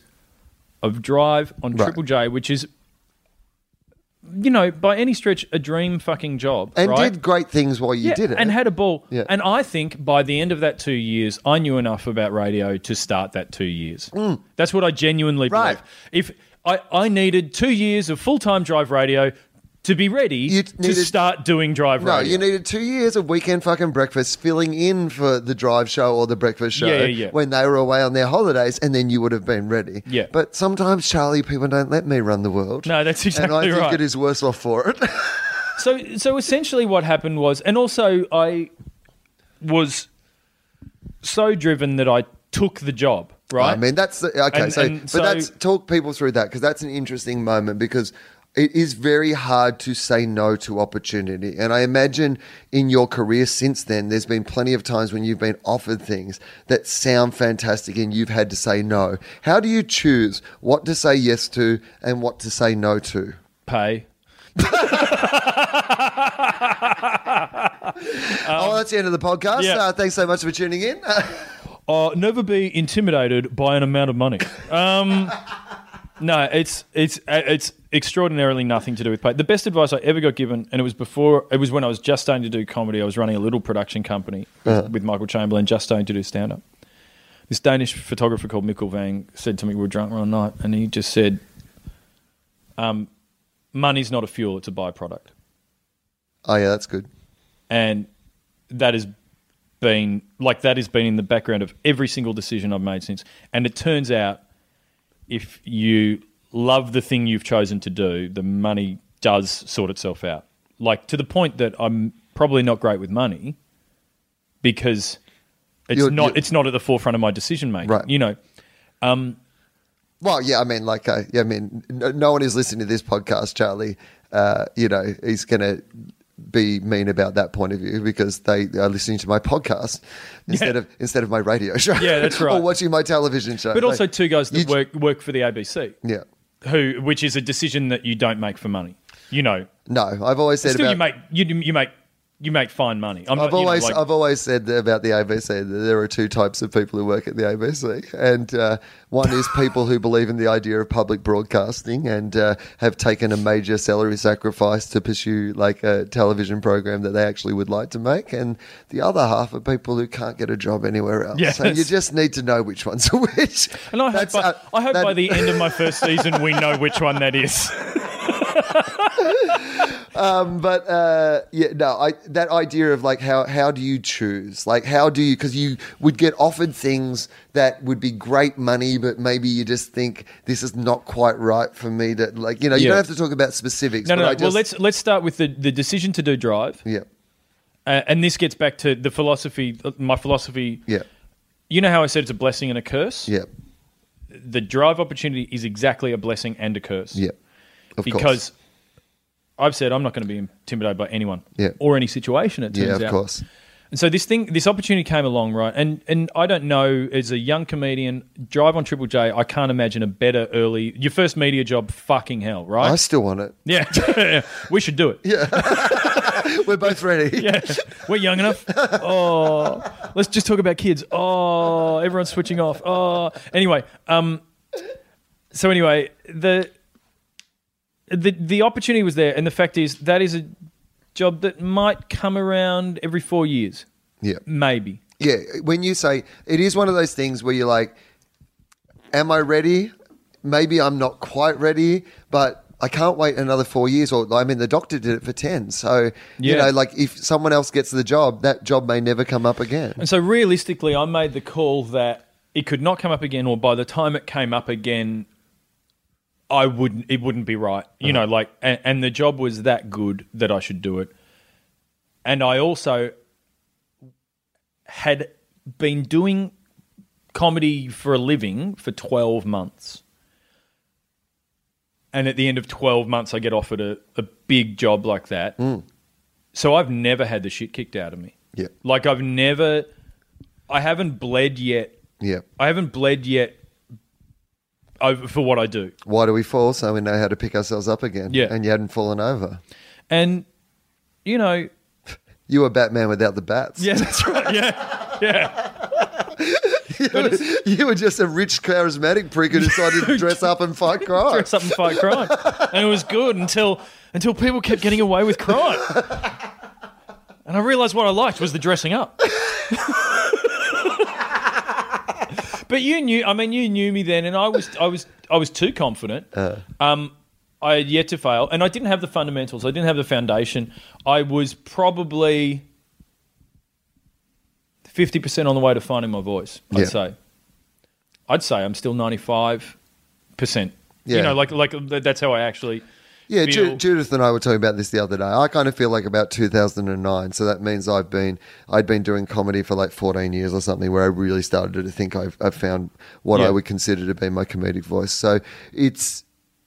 of drive on right. Triple J, which is you know, by any stretch, a dream fucking job. And right? did great things while you yeah, did it. And had a ball. Yeah. And I think by the end of that two years, I knew enough about radio to start that two years. Mm. That's what I genuinely right. believe. If I, I needed two years of full time drive radio to be ready needed, to start doing drive no, radio. you needed two years of weekend fucking breakfast filling in for the drive show or the breakfast show yeah, yeah, yeah. when they were away on their holidays, and then you would have been ready. Yeah. But sometimes, Charlie, people don't let me run the world. No, that's exactly right. And I think right. it is worse off for it. so, so essentially, what happened was, and also I was so driven that I took the job. Right. I mean, that's the, okay. And, so, and but so, that's talk people through that because that's an interesting moment because it is very hard to say no to opportunity. And I imagine in your career since then, there's been plenty of times when you've been offered things that sound fantastic and you've had to say no. How do you choose what to say yes to and what to say no to? Pay. oh, that's the end of the podcast. Yeah. Uh, thanks so much for tuning in. uh, never be intimidated by an amount of money. Um, no, it's it's it's extraordinarily nothing to do with pay. The best advice I ever got given, and it was before, it was when I was just starting to do comedy. I was running a little production company uh-huh. with Michael Chamberlain, just starting to do stand up. This Danish photographer called Mikkel Wang said to me, we were drunk one night, and he just said, um, Money's not a fuel, it's a byproduct. Oh, yeah, that's good. And that has been, like, that has been in the background of every single decision I've made since. And it turns out if you love the thing you've chosen to do, the money does sort itself out. Like to the point that I'm probably not great with money because it's you're, not you're, it's not at the forefront of my decision making. Right. You know. Um, well, yeah, I mean, like, uh, yeah, I mean, no, no, one is listening to this podcast, Charlie. Uh, you know, he's going to be mean about that point of view because they are listening to my podcast instead yeah. of instead of my radio show. Yeah, that's right. or watching my television show. But also two guys that work work for the ABC. Yeah who, which is a decision that you don't make for money. You know. No, I've always said still about, you make you, you make you make fine money. i have always know, like, I've always said about the ABC that there are two types of people who work at the ABC, and uh, one is people who believe in the idea of public broadcasting and uh, have taken a major salary sacrifice to pursue like a television program that they actually would like to make, and the other half are people who can't get a job anywhere else. Yes. So you just need to know which one's are which. And I hope, by, uh, I hope that, by the end of my first season we know which one that is. um, but uh, yeah, no, I, that idea of like how how do you choose? Like how do you? Because you would get offered things that would be great money, but maybe you just think this is not quite right for me. To like you know, you yeah. don't have to talk about specifics. No, no. Just, well, let's let's start with the the decision to do drive. Yeah. Uh, and this gets back to the philosophy, my philosophy. Yeah. You know how I said it's a blessing and a curse. Yeah. The drive opportunity is exactly a blessing and a curse. Yeah. Of because course. I've said I'm not going to be intimidated by anyone yeah. or any situation. It turns yeah, of out. course. And so this thing, this opportunity came along, right? And and I don't know, as a young comedian, drive on Triple J, I can't imagine a better early your first media job. Fucking hell, right? I still want it. Yeah, we should do it. Yeah, we're both ready. Yeah, we're young enough. Oh, let's just talk about kids. Oh, everyone's switching off. Oh, anyway, um, so anyway, the the the opportunity was there, and the fact is that is a job that might come around every four years. Yeah. Maybe. Yeah. When you say it is one of those things where you're like, Am I ready? Maybe I'm not quite ready, but I can't wait another four years. Or I mean, the doctor did it for ten. So Yeah. you know, like if someone else gets the job, that job may never come up again. And so realistically, I made the call that it could not come up again, or by the time it came up again, I wouldn't. It wouldn't be right. You uh-huh. know, like, and, and the job was that good that I should do it. And I also had been doing comedy for a living for twelve months. And at the end of 12 months, I get offered a, a big job like that. Hmm. So I've never had the shit kicked out of me. Yeah. Like I've never, I haven't bled yet. Yeah. I haven't bled yet over for what I do. Why do we fall? So we know how to pick ourselves up again. Yeah. And you hadn't fallen over. And, you know, You were Batman without the bats. yeah, that's right. Yeah. Yeah. you, were, you were just a rich, charismatic prick who decided to dress up and fight crime. Dress up and fight crime. And it was good until, until people kept getting away with crime. And I realized what I liked was the dressing up. But you knew, I mean, you knew me then, and I was, I was, I was too confident. Um, I had yet to fail, and I didn't have the fundamentals. I didn't have the foundation. I was probably fifty percent on the way to finding my voice. I'd Yeah. say. I'd say I'm still ninety five percent. You know, like like that's how I actually. Yeah, Ju- Judith and I were talking about this the other day. I kind of feel like about 2009, so that means I've been I'd been doing comedy for like 14 years or something, where I really started to think I've, I've found what Yeah. I would consider to be my comedic voice. So it's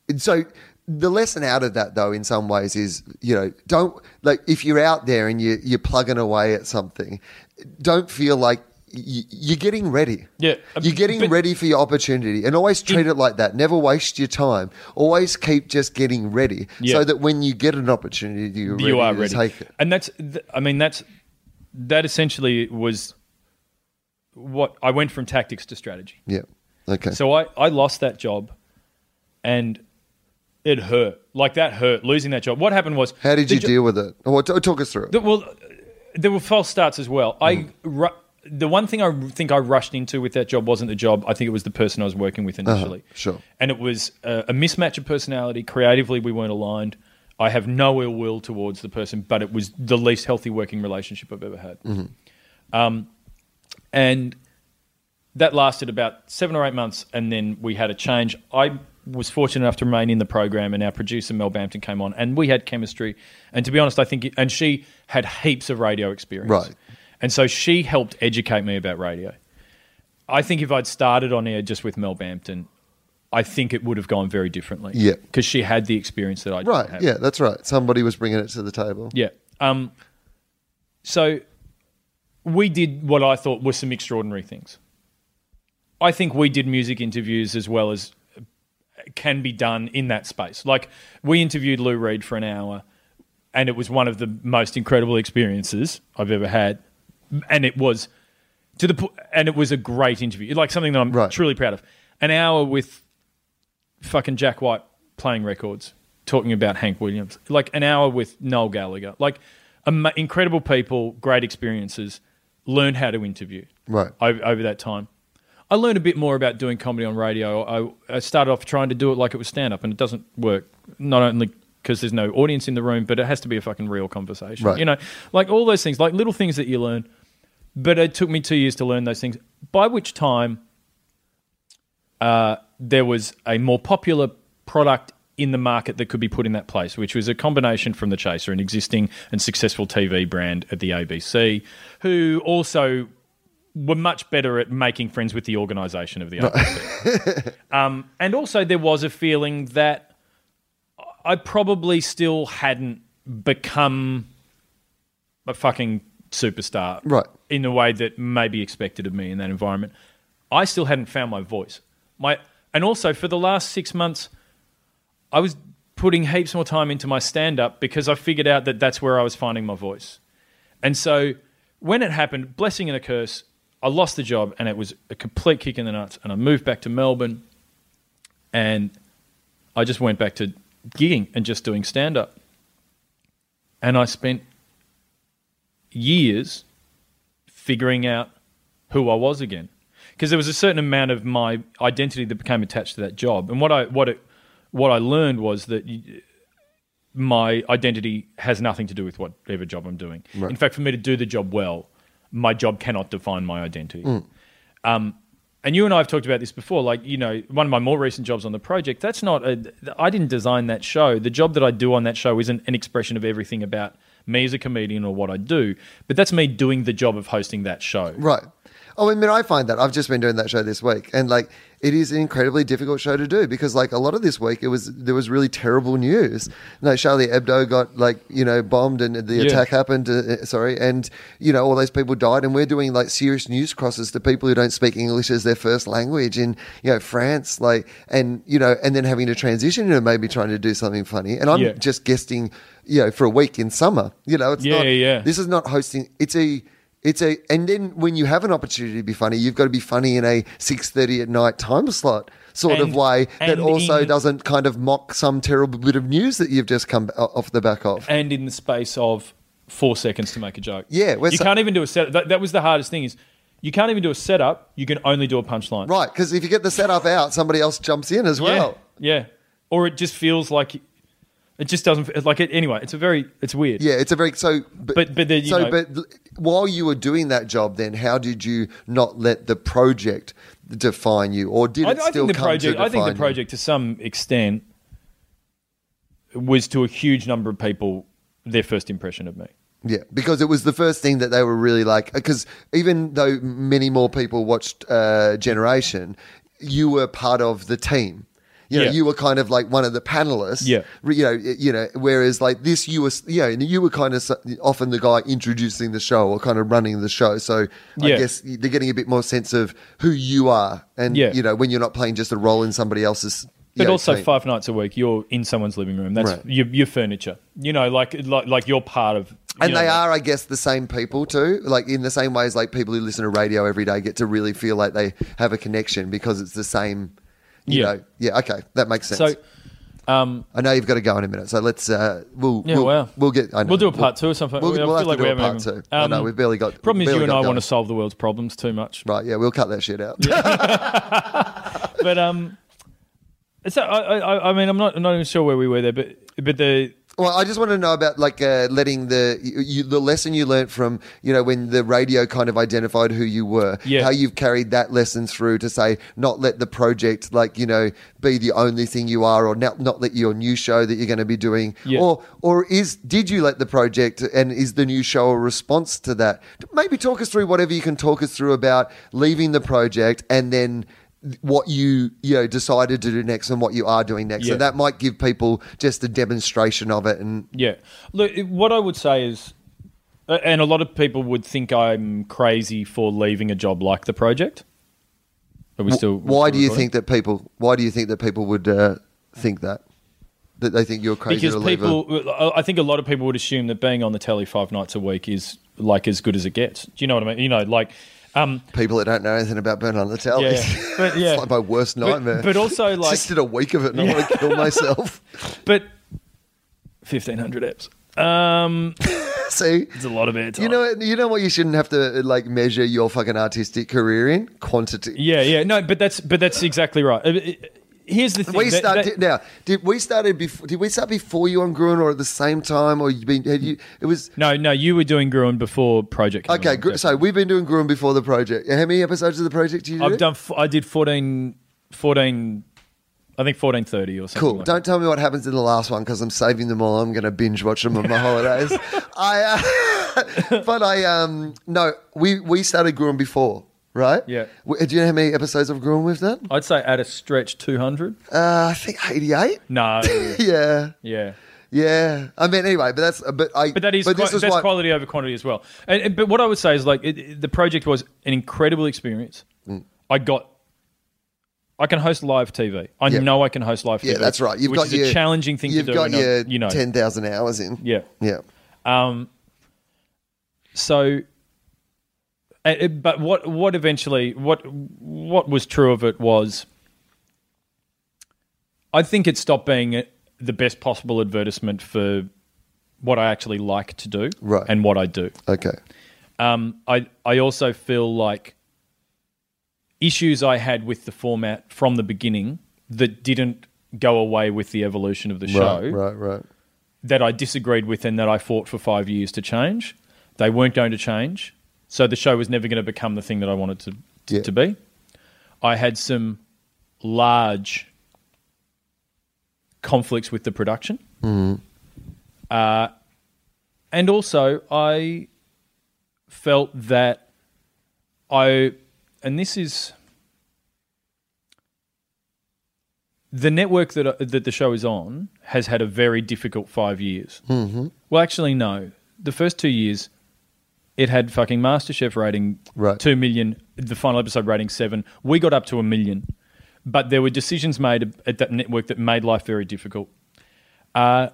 it's- so the lesson out of that though, in some ways, is you know don't like if you're out there and you you're plugging away at something, don't feel like. You're getting ready. Yeah, uh, You're getting but- ready for your opportunity and always treat it like that. Never waste your time. Always keep just getting ready Yeah. so that when you get an opportunity, you're ready you are to ready. take it. And that's, I mean, that's that essentially was what I went from tactics to strategy. Yeah. Okay. So I, I lost that job, and it hurt. Like that hurt losing that job. What happened was How did you jo- deal with it? Or t- talk us through it. the- well, there were false starts as well. I ru- the one thing I think I rushed into with that job wasn't the job. I think it was the person I was working with initially. sure. And it was a, a mismatch of personality. Creatively, we weren't aligned. I have no ill will towards the person, but it was the least healthy working relationship I've ever had. Um, and that lasted about seven or eight months, and then we had a change. I was fortunate enough to remain in the program, and our producer Mel Bampton came on, and we had chemistry. And to be honest, I think, and she had heaps of radio experience, Right. And so she helped educate me about radio. I think if I'd started on air just with Mel Bampton, I think it would have gone very differently. Yeah. because she had the experience that I didn't Right. have. Yeah, that's right. Somebody was bringing it to the table. Yeah. Um, so we did what I thought were some extraordinary things. I think we did music interviews as well as can be done in that space. Like we interviewed Lou Reed for an hour, and it was one of the most incredible experiences I've ever had, and it was to the po- and it was a great interview, like something that I'm Right. truly proud of. An hour with fucking Jack White playing records, talking about Hank Williams, like an hour with Noel Gallagher, like ama- incredible people, great experiences. Learned how to interview Right. over, over that time. I learned a bit more about doing comedy on radio. I, I started off trying to do it like it was stand up, and it doesn't work. Not only because there's no audience in the room, but it has to be a fucking real conversation. Right. You know, like all those things, like little things that you learn. But it took me two years to learn those things. By which time, uh, there was a more popular product in the market that could be put in that place, which was a combination from the Chaser, an existing and successful TV brand at the ABC, who also were much better at making friends with the organisation of the ABC. um, and also, there was a feeling that I probably still hadn't become a fucking superstar, right? In the way that may be expected of me in that environment, I still hadn't found my voice. My and also for the last six months, I was putting heaps more time into my stand up because I figured out that that's where I was finding my voice. And so when it happened, blessing and a curse, I lost the job and it was a complete kick in the nuts. And I moved back to Melbourne and I just went back to gigging and just doing stand up. And I spent years figuring out who I was again. Because there was a certain amount of my identity that became attached to that job. And what I, what it, what I learned was that my identity has nothing to do with whatever job I'm doing. Right. In fact, for me to do the job well, my job cannot define my identity. Mm. Um, and you and I have talked about this before. Like, you know, one of my more recent jobs on the project, that's not, a, I didn't design that show. The job that I do on that show isn't an expression of everything about me as a comedian or what I do, but that's me doing the job of hosting that show. Right. Oh, I mean, I find that I've just been doing that show this week, and like it is an incredibly difficult show to do because like a lot of this week it was there was really terrible news. No, Charlie Hebdo got like you know bombed and the yeah. attack happened. Uh, uh, sorry, and you know all those people died, and we're doing like serious news crosses to people who don't speak English as their first language in you know France, like and you know and then having to transition into maybe trying to do something funny, and I'm yeah. just guesting you know for a week in summer. You know, it's yeah, not. Yeah, This is not hosting. It's a it's a and then when you have an opportunity to be funny, you've got to be funny in a six thirty at night time slot sort and, of way that also in, doesn't kind of mock some terrible bit of news that you've just come off the back of. And in the space of four seconds to make a joke. Yeah, you so- can't even do a set. That, that was the hardest thing is you can't even do a setup. You can only do a punchline. Right, because if you get the setup out, somebody else jumps in as well. Yeah, yeah. Or it just feels like it just doesn't like it anyway. It's a very it's weird. Yeah, it's a very so. But but, but then, so know, but while you were doing that job, then how did you not let the project define you, or did it I, still I think the come project, to I think the you? project, to some extent, was to a huge number of people their first impression of me. Yeah, because it was the first thing that they were really like. Because even though many more people watched uh, Generation, you were part of the team. You know, yeah. you were kind of like one of the panelists. Yeah. You know, you know, whereas like this, you were, yeah, you were kind of often the guy introducing the show or kind of running the show. So yeah. I guess they're getting a bit more sense of who you are, and yeah. you know, when you're not playing just a role in somebody else's. But know, also five nights a week, you're in someone's living room. That's right. your, your furniture. You know, like like like you're part of and know, they are, I guess, the same people too. Like in the same ways, like people who listen to radio every day get to really feel like they have a connection because it's the same you yeah. know, yeah, okay, that makes sense. So, um, I know you've got to go in a minute, so let's uh, we'll yeah, we'll, well, we'll get. We'll do a part two or something. We'll, we'll have to like do a part two. Um, I know we've barely got. Problem is, you and I going. want to solve the world's problems too much. Right? Yeah, we'll cut that shit out. but um, so I, I, I mean, I'm not, I'm not even sure where we were there, but but the well, I just want to know about like uh, letting the you, the lesson you learned from you know when the radio kind of identified who you were. Yeah. How you've carried that lesson through to say not let the project like you know be the only thing you are, or not not let your new show that you're going to be doing, yeah. or or is did you let the project and is the new show a response to that? Maybe talk us through whatever you can talk us through about leaving the project and then what you you know decided to do next and what you are doing next. Yeah. So that might give people just a demonstration of it. And yeah, look, what I would say is, and a lot of people would think I'm crazy for leaving a job like the project. Are we still? Why still do you think that people? Why do you think that people would uh, think that? That they think you're crazy because people. A- I think a lot of people would assume that being on the telly five nights a week is like as good as it gets. Do you know what I mean? You know, like um, People that don't know anything about Burn on the Telly. Yeah, but yeah. it's like my worst nightmare. But, but also, like, just did a week of it and yeah. I want to kill myself. But fifteen hundred apps. Um, See, it's a lot of airtime. You know, you know what you shouldn't have to like measure your fucking artistic career in quantity. Yeah, yeah, no, but that's but that's exactly right. It, here's the thing. We started now. Did we started before? Did we start before you on Gruen or at the same time, or you been? Had you? It was no, no. You were doing Gruen before Project. okay, gr- so we've been doing Gruen before the project. How many episodes of the project did you? I've done. I did 14, 14 I think fourteen thirty or something. Cool. Like Don't that. tell me what happens in the last one because I'm saving them all. I'm going to binge watch them on my holidays. I, uh, but I um no, we we started Gruen before right? Yeah. Do you know how many episodes of Gruen we've done? I'd say at a stretch 200. Uh, I think 88. No. yeah. Yeah. Yeah, I mean, anyway, but that's but I. But that is, but this is that's why, quality over quantity as well. And, but what I would say is like it, it, the project was an incredible experience. Mm. I got. I can host live TV. I know I can host live TV. Yeah, that's right. You've which got is your, a challenging thing to do. You've got your you know ten thousand hours in. Yeah, yeah. Um. So. It, but what what eventually what what was true of it was. I think it stopped being the best possible advertisement for what I actually like to do right. and what I do. Okay. Um, I I also feel like issues I had with the format from the beginning that didn't go away with the evolution of the show. Right, right, right. That I disagreed with and that I fought for five years to change. They weren't going to change. So the show was never going to become the thing that I wanted to, to, yeah. to be. I had some large conflicts with the production. Mm-hmm. Uh, and also, I felt that I, and this is the network that that the show is on has had a very difficult five years. Mm-hmm. Well, actually, no. The first two years, it had fucking MasterChef rating right. two million. The final episode rating seven. We got up to a million but there were decisions made at that network that made life very difficult. Uh,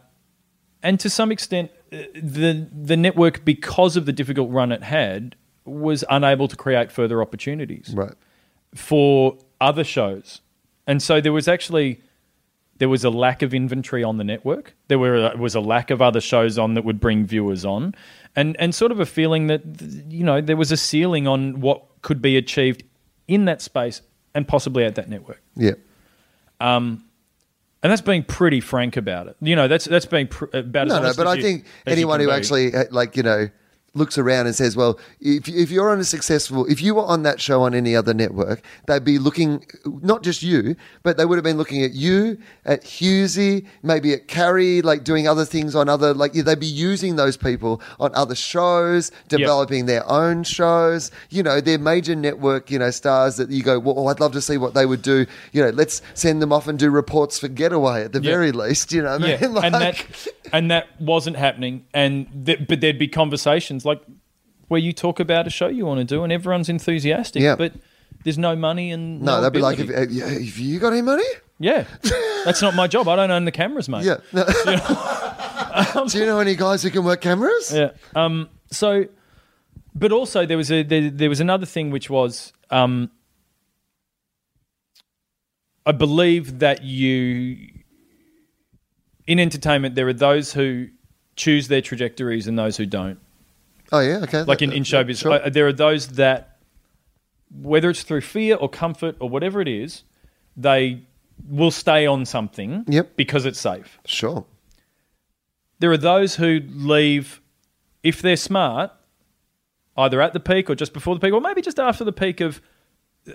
and to some extent, uh, the the network, because of the difficult run it had, was unable to create further opportunities right. for other shows, and so there was actually there was a lack of inventory on the network. There were uh, was a lack of other shows on that would bring viewers on, and and sort of a feeling that you know there was a ceiling on what could be achieved in that space and possibly at that network. Yeah. Um, and that's being pretty frank about it. You know, that's that's being pr- uh, about no, no. But I think anyone who be. actually uh, like you know looks around and says, well, if, if you're on a successful, if you were on that show on any other network, they'd be looking, not just you, but they would have been looking at you, at Hughesy, maybe at Carrie, like doing other things on other, like they'd be using those people on other shows, developing yep. their own shows. You know, they're major network, you know, stars that you go, well, I'd love to see what they would do. You know, let's send them off and do reports for Getaway at the yep. very least, you know I mean? Yeah. Like, and, that, and that wasn't happening. And th- but there'd be conversations like where you talk about a show you want to do and everyone's enthusiastic, yeah. but there's no money and no. that'd be like, if, if, you got any money? Yeah, that's not my job. I don't own the cameras, mate. Yeah. No. do you know any guys who can work cameras? Yeah. Um. So, but also there was a there, there was another thing which was um. I believe that you in entertainment there are those who choose their trajectories and those who don't. Oh yeah, okay. Like in, in showbiz, sure. uh, there are those that, whether it's through fear or comfort or whatever it is, they will stay on something yep. because it's safe. Sure. There are those who leave if they're smart, either at the peak or just before the peak, or maybe just after the peak of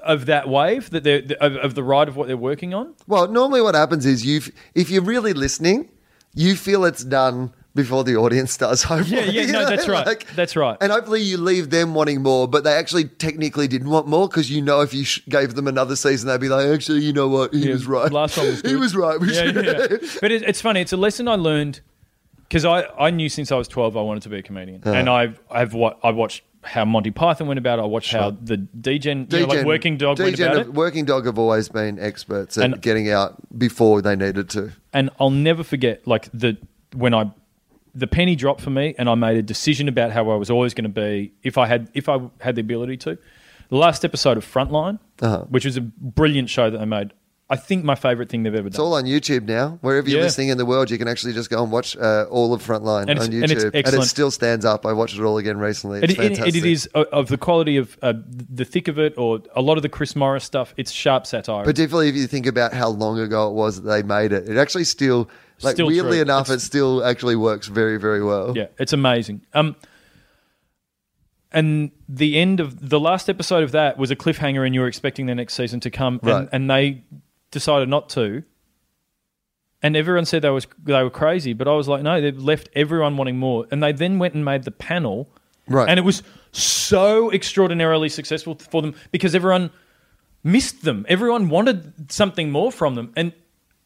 of that wave that they're of, of the ride of what they're working on. Well, normally what happens is you if you're really listening, you feel it's done before the audience does. Hopefully, yeah, yeah, no, that's right. Like, that's right. And hopefully, you leave them wanting more, but they actually technically didn't want more because you know if you sh- gave them another season, they'd be like, actually, you know what, he yeah, was right. Last one was good. he was right. Yeah, yeah, yeah, But it, it's funny. It's a lesson I learned because I, I knew since I was twelve I wanted to be a comedian, uh-huh. and I've I've what I watched how Monty Python went about it. I watched sure. how the you know, like Working Dog Degen went about it. Working Dog have always been experts at and, getting out before they needed to. And I'll never forget, like the when I the penny dropped for me, and I made a decision about how I was always going to be if I had if I had the ability to. The last episode of Frontline, uh-huh. which was a brilliant show that they made. I think my favorite thing they've ever done. It's all on YouTube now. Wherever you're yeah. listening in the world, you can actually just go and watch uh, all of Frontline on YouTube, and, and, it still stands up. I watched it all again recently. It's it, fantastic. It, it is of the quality of uh, the thick of it, or a lot of the Chris Morris stuff. It's sharp satire. Particularly if you think about how long ago it was that they made it. It actually still like still weirdly true. enough, it's, it still actually works very, very well. Yeah, it's amazing. Um, and the end of the last episode of that was a cliffhanger, and you were expecting the next season to come, right. and, and they decided not to. And everyone said they was they were crazy, but I was like, no, they've left everyone wanting more. And they then went and made the panel, right? And it was so extraordinarily successful for them because everyone missed them. Everyone wanted something more from them, and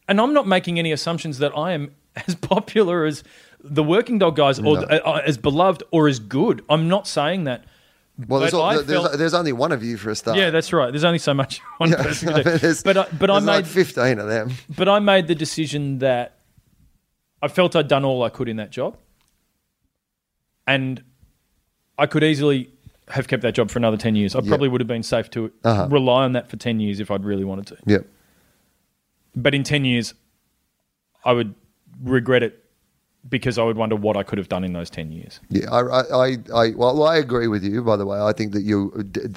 and I'm not making any assumptions that I am as popular as the Working Dog guys, or No. uh, as beloved or as good. I'm not saying that. Well, there's, all, there's, felt- there's only one of you for a start. Yeah, that's right. There's only so much one Yeah, person do. there's- But I, but I made like 15 of them. but I made the decision that I felt I'd done all I could in that job, and I could easily have kept that job for another ten years. I probably would have been safe to Uh-huh. rely on that for ten years if I'd really wanted to. Yeah. But in ten years, I would regret it because I would wonder what I could have done in those ten years. Yeah, I, I, I, well, I agree with you. By the way, I think that you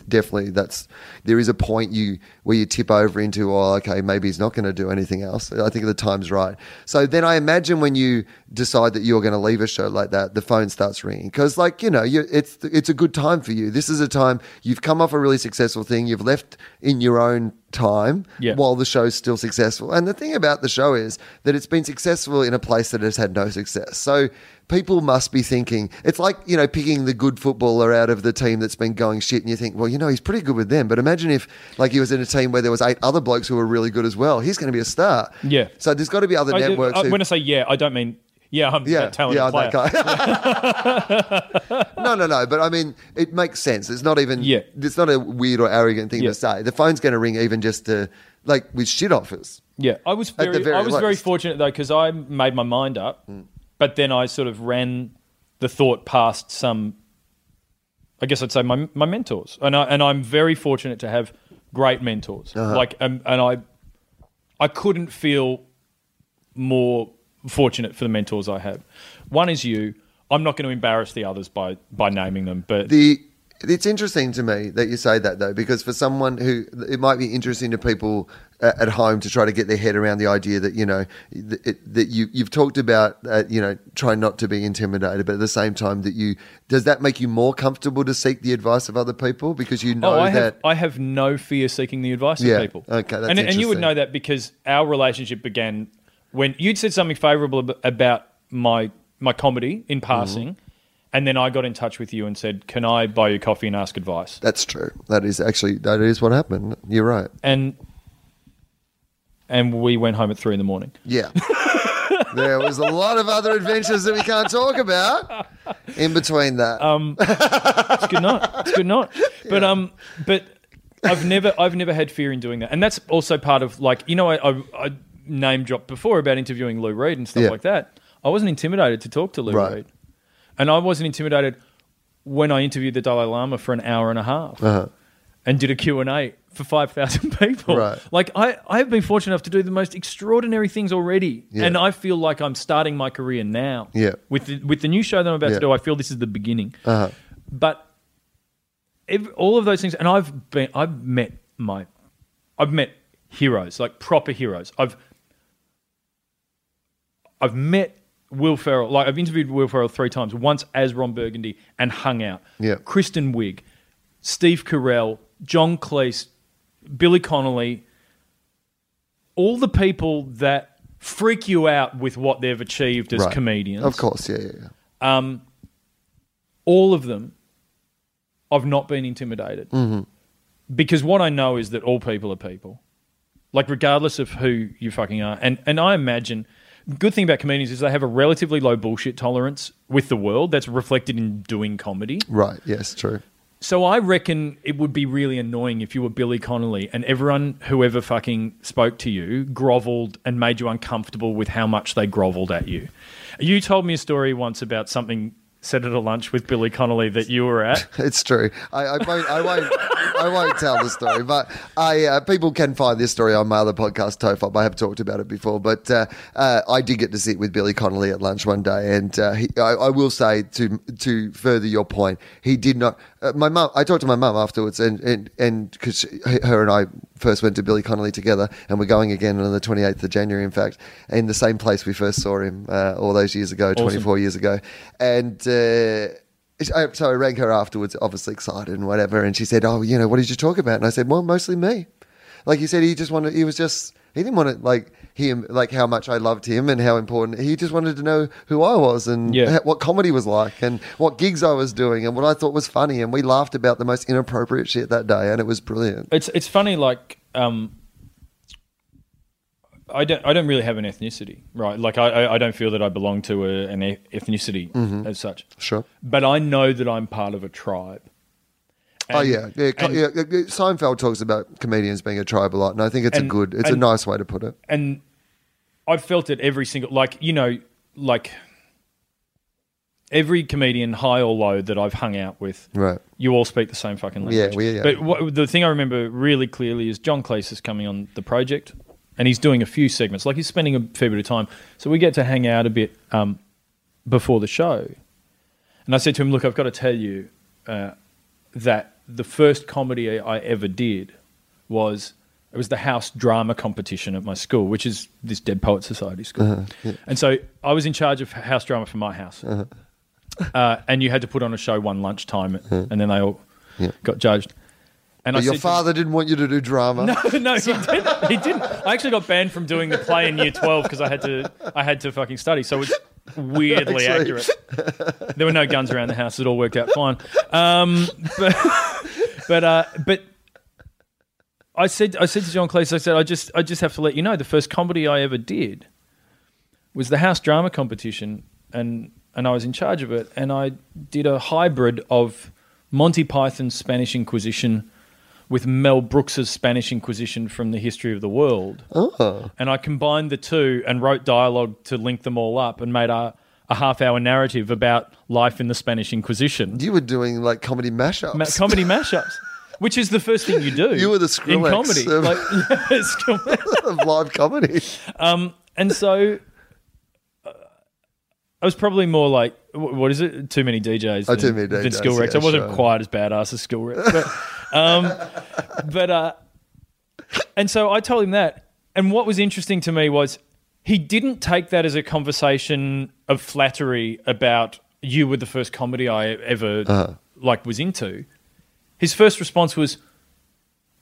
definitely that's there is a point you where you tip over into, oh, okay, maybe he's not going to do anything else. I think the time's right. So then I imagine when you decide that you're going to leave a show like that, the phone starts ringing because, like, you know, you, it's it's a good time for you. This is a time you've come off a really successful thing. You've left in your own time Yeah. while the show's still successful. And the thing about the show is that it's been successful in a place that has had no success. So people must be thinking it's like, you know, picking the good footballer out of the team that's been going shit and you think, well, you know, he's pretty good with them. But imagine if like he was in a team where there was eight other blokes who were really good as well. He's going to be a star. Yeah. So there's got to be other I- networks I- who when I say yeah, I don't mean yeah. I'm yeah, that talented yeah, I'm player. that guy. no, no, no. But I mean, it makes sense. It's not even. Yeah. It's not a weird or arrogant thing Yeah. to say. The phone's going to ring even just to like with shit offers. Yeah, I was very, very I was very fortunate though because I made my mind up, Mm. but then I sort of ran the thought past some. I guess I'd say my my mentors, and I and I'm very fortunate to have great mentors. Uh-huh. Like, um, and I, I couldn't feel more fortunate for the mentors I have. One is you. I'm not going to embarrass the others by by naming them, but The it's interesting to me that you say that though, because for someone who it might be interesting to people uh, at home to try to get their head around the idea that you know that, that you you've talked about uh, you know trying not to be intimidated, but at the same time that you does that make you more comfortable to seek the advice of other people because you know Oh, I that have I have no fear seeking the advice Yeah, of people. okay, that's and, and you would know that because our relationship began when you'd said something favourable ab- about my my comedy in passing, Mm-hmm. and then I got in touch with you and said, "Can I buy you coffee and ask advice?" that's true. That is actually that is what happened. You're right. And and we went home at three in the morning. Yeah. there was a lot of other adventures that we can't talk about in between that. Um, It's good night. It's good night. But um, but I've never I've never had fear in doing that, and that's also part of like you know I I, I name dropped before about interviewing Lou Reed and stuff Yeah. like that. I wasn't intimidated to talk to Lou Right. Reed, and I wasn't intimidated when I interviewed the Dalai Lama for an hour and a half Uh-huh. and did a Q and A for five thousand people. Right. Like I I have been fortunate enough to do the most extraordinary things already, Yeah. and I feel like I'm starting my career now. Yeah. With the, with the new show that I'm about Yeah. to do, I feel this is the beginning Uh-huh. but ev all of those things, and I've been, I've met my, I've met heroes, like proper heroes. I've, I've met Will Ferrell, like I've interviewed Will Ferrell three times, once as Ron Burgundy, and hung out. Yeah. Kristen Wiig, Steve Carell, John Cleese, Billy Connolly, all the people that freak you out with what they've achieved as Right. comedians Of course, yeah, yeah, yeah. um, all of them, I've not been intimidated. Mm-hmm. Because what I know is that all people are people. Like, regardless of who you fucking are. And, and I imagine, good thing about comedians is they have a relatively low bullshit tolerance with the world that's reflected in doing comedy. Right. Yes, true. So I reckon it would be really annoying if you were Billy Connolly and everyone whoever fucking spoke to you groveled and made you uncomfortable with how much they groveled at you. You told me a story once about something said at a lunch with Billy Connolly that you were at. It's true. I, I won't. I won't. I won't tell the story, but I uh, people can find this story on my other podcast, Tofop. I have talked about it before, but uh, uh, I did get to sit with Billy Connolly at lunch one day, and uh, he, I, I will say to to further your point, he did not. Uh, my mum. I talked to my mum afterwards, and and and because her and I first went to Billy Connolly together, and we're going again on the twenty eighth of January, in fact, in the same place we first saw him uh, all those years ago, twenty four years ago, and. Uh, I- so I rang her afterwards, obviously excited and whatever, and she said, "Oh, you know, what did you talk about?" And I said, "Well, mostly me." Like he said, he just wanted. He was just. He didn't want to like him, like how much I loved him and how important. He just wanted to know who I was and Yeah. ha- what comedy was like and what gigs I was doing and what I thought was funny. And we laughed about the most inappropriate shit that day, and it was brilliant. It's it's funny, like um, I don't. I don't really have an ethnicity, right? Like I, I don't feel that I belong to a, an ethnicity mm-hmm. as such. Sure. But I know that I'm part of a tribe. And, oh yeah, yeah, and, yeah. Seinfeld talks about comedians being a tribe a lot, and I think it's and, a good, it's a nice way to put it. And I've felt it every single, like you know, like every comedian, high or low, that I've hung out with, right? You all speak the same fucking language. Yeah, we, yeah. But what, the thing I remember really clearly is John Cleese is coming on the project, and he's doing a few segments. Like he's spending a fair bit of time, so we get to hang out a bit um, before the show. And I said to him, "Look, I've got to tell you uh, that the first comedy I ever did was." It was the house drama competition at my school, which is this Dead Poet Society school. Uh-huh, yeah. And so I was in charge of house drama for my house. Uh-huh uh, and you had to put on a show one lunchtime, and then they all yeah. got judged. And but your father didn't want you to do drama. No, no, he didn't. He didn't. I actually got banned from doing the play in year twelve because I had to. I had to fucking study. So it's weirdly accurate. There were no guns around the house. It all worked out fine. Um, but but uh, but I said I said to John Cleese, I said I just I just have to let you know the first comedy I ever did was the house drama competition, and and I was in charge of it. And I did a hybrid of Monty Python's Spanish Inquisition with Mel Brooks's Spanish Inquisition from the history of the world. Oh. And I combined the two and wrote dialogue to link them all up and made a, a half hour narrative about life in the Spanish Inquisition. You were doing like comedy mashups. Ma- comedy mashups. Which is the first thing you do. You were the Skrillex in comedy, of, like, of live comedy. Um, and so I was probably more like, what is it? Too many DJs. Oh, too many DJs. Than Skrillex. Yeah, I wasn't sure. quite as badass as Skrillex. But, um, but uh, and so I told him that. And what was interesting to me was he didn't take that as a conversation of flattery about you were the first comedy I ever uh-huh. like was into. His first response was,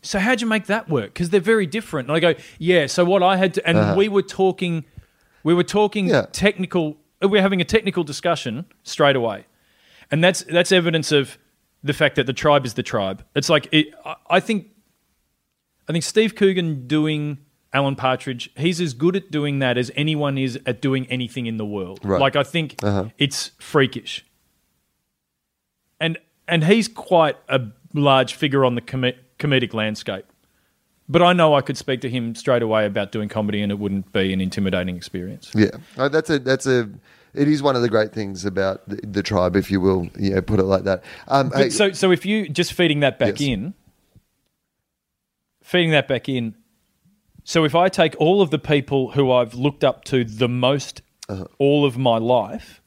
"So how'd you make that work? Because they're very different." And I go, "Yeah." So what I had to, and uh-huh. we were talking, we were talking yeah. technical we're having a technical discussion straight away, and that's that's evidence of the fact that the tribe is the tribe. It's like it, I think, I think Steve Coogan doing Alan Partridge, he's as good at doing that as anyone is at doing anything in the world. Right. Like I think uh-huh. it's freakish, and and he's quite a large figure on the com- comedic landscape. But I know I could speak to him straight away about doing comedy, and it wouldn't be an intimidating experience. Yeah, that's a that's a. It is one of the great things about the, the tribe, if you will, yeah, put it like that. Um, hey, so, so if you just feeding that back yes. in, feeding that back in. So if I take all of the people who I've looked up to the most uh-huh. all of my life,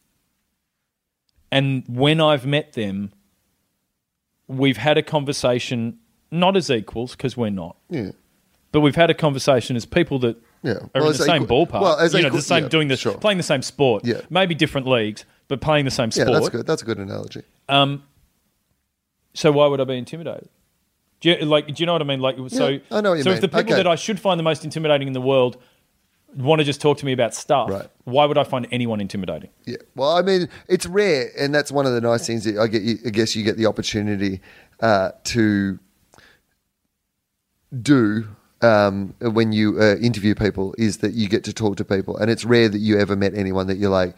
and when I've met them, we've had a conversation not as equals because we're not. Yeah. But we've had a conversation as people that yeah. are well, in the same equal, ballpark. Well, as you equal, know, the same yeah, doing the sure. playing the same sport. Yeah. Maybe different leagues, but playing the same sport. Yeah, that's good. That's a good analogy. Um. So why would I be intimidated? Do you, like, do you know what I mean? Like, so, yeah, I know so mean. if the people okay. that I should find the most intimidating in the world want to just talk to me about stuff, right. why would I find anyone intimidating? Yeah. Well, I mean, it's rare, and that's one of the nice things that I get. I guess you get the opportunity uh, to do um, when you uh, interview people is that you get to talk to people, and it's rare that you ever met anyone that you're like,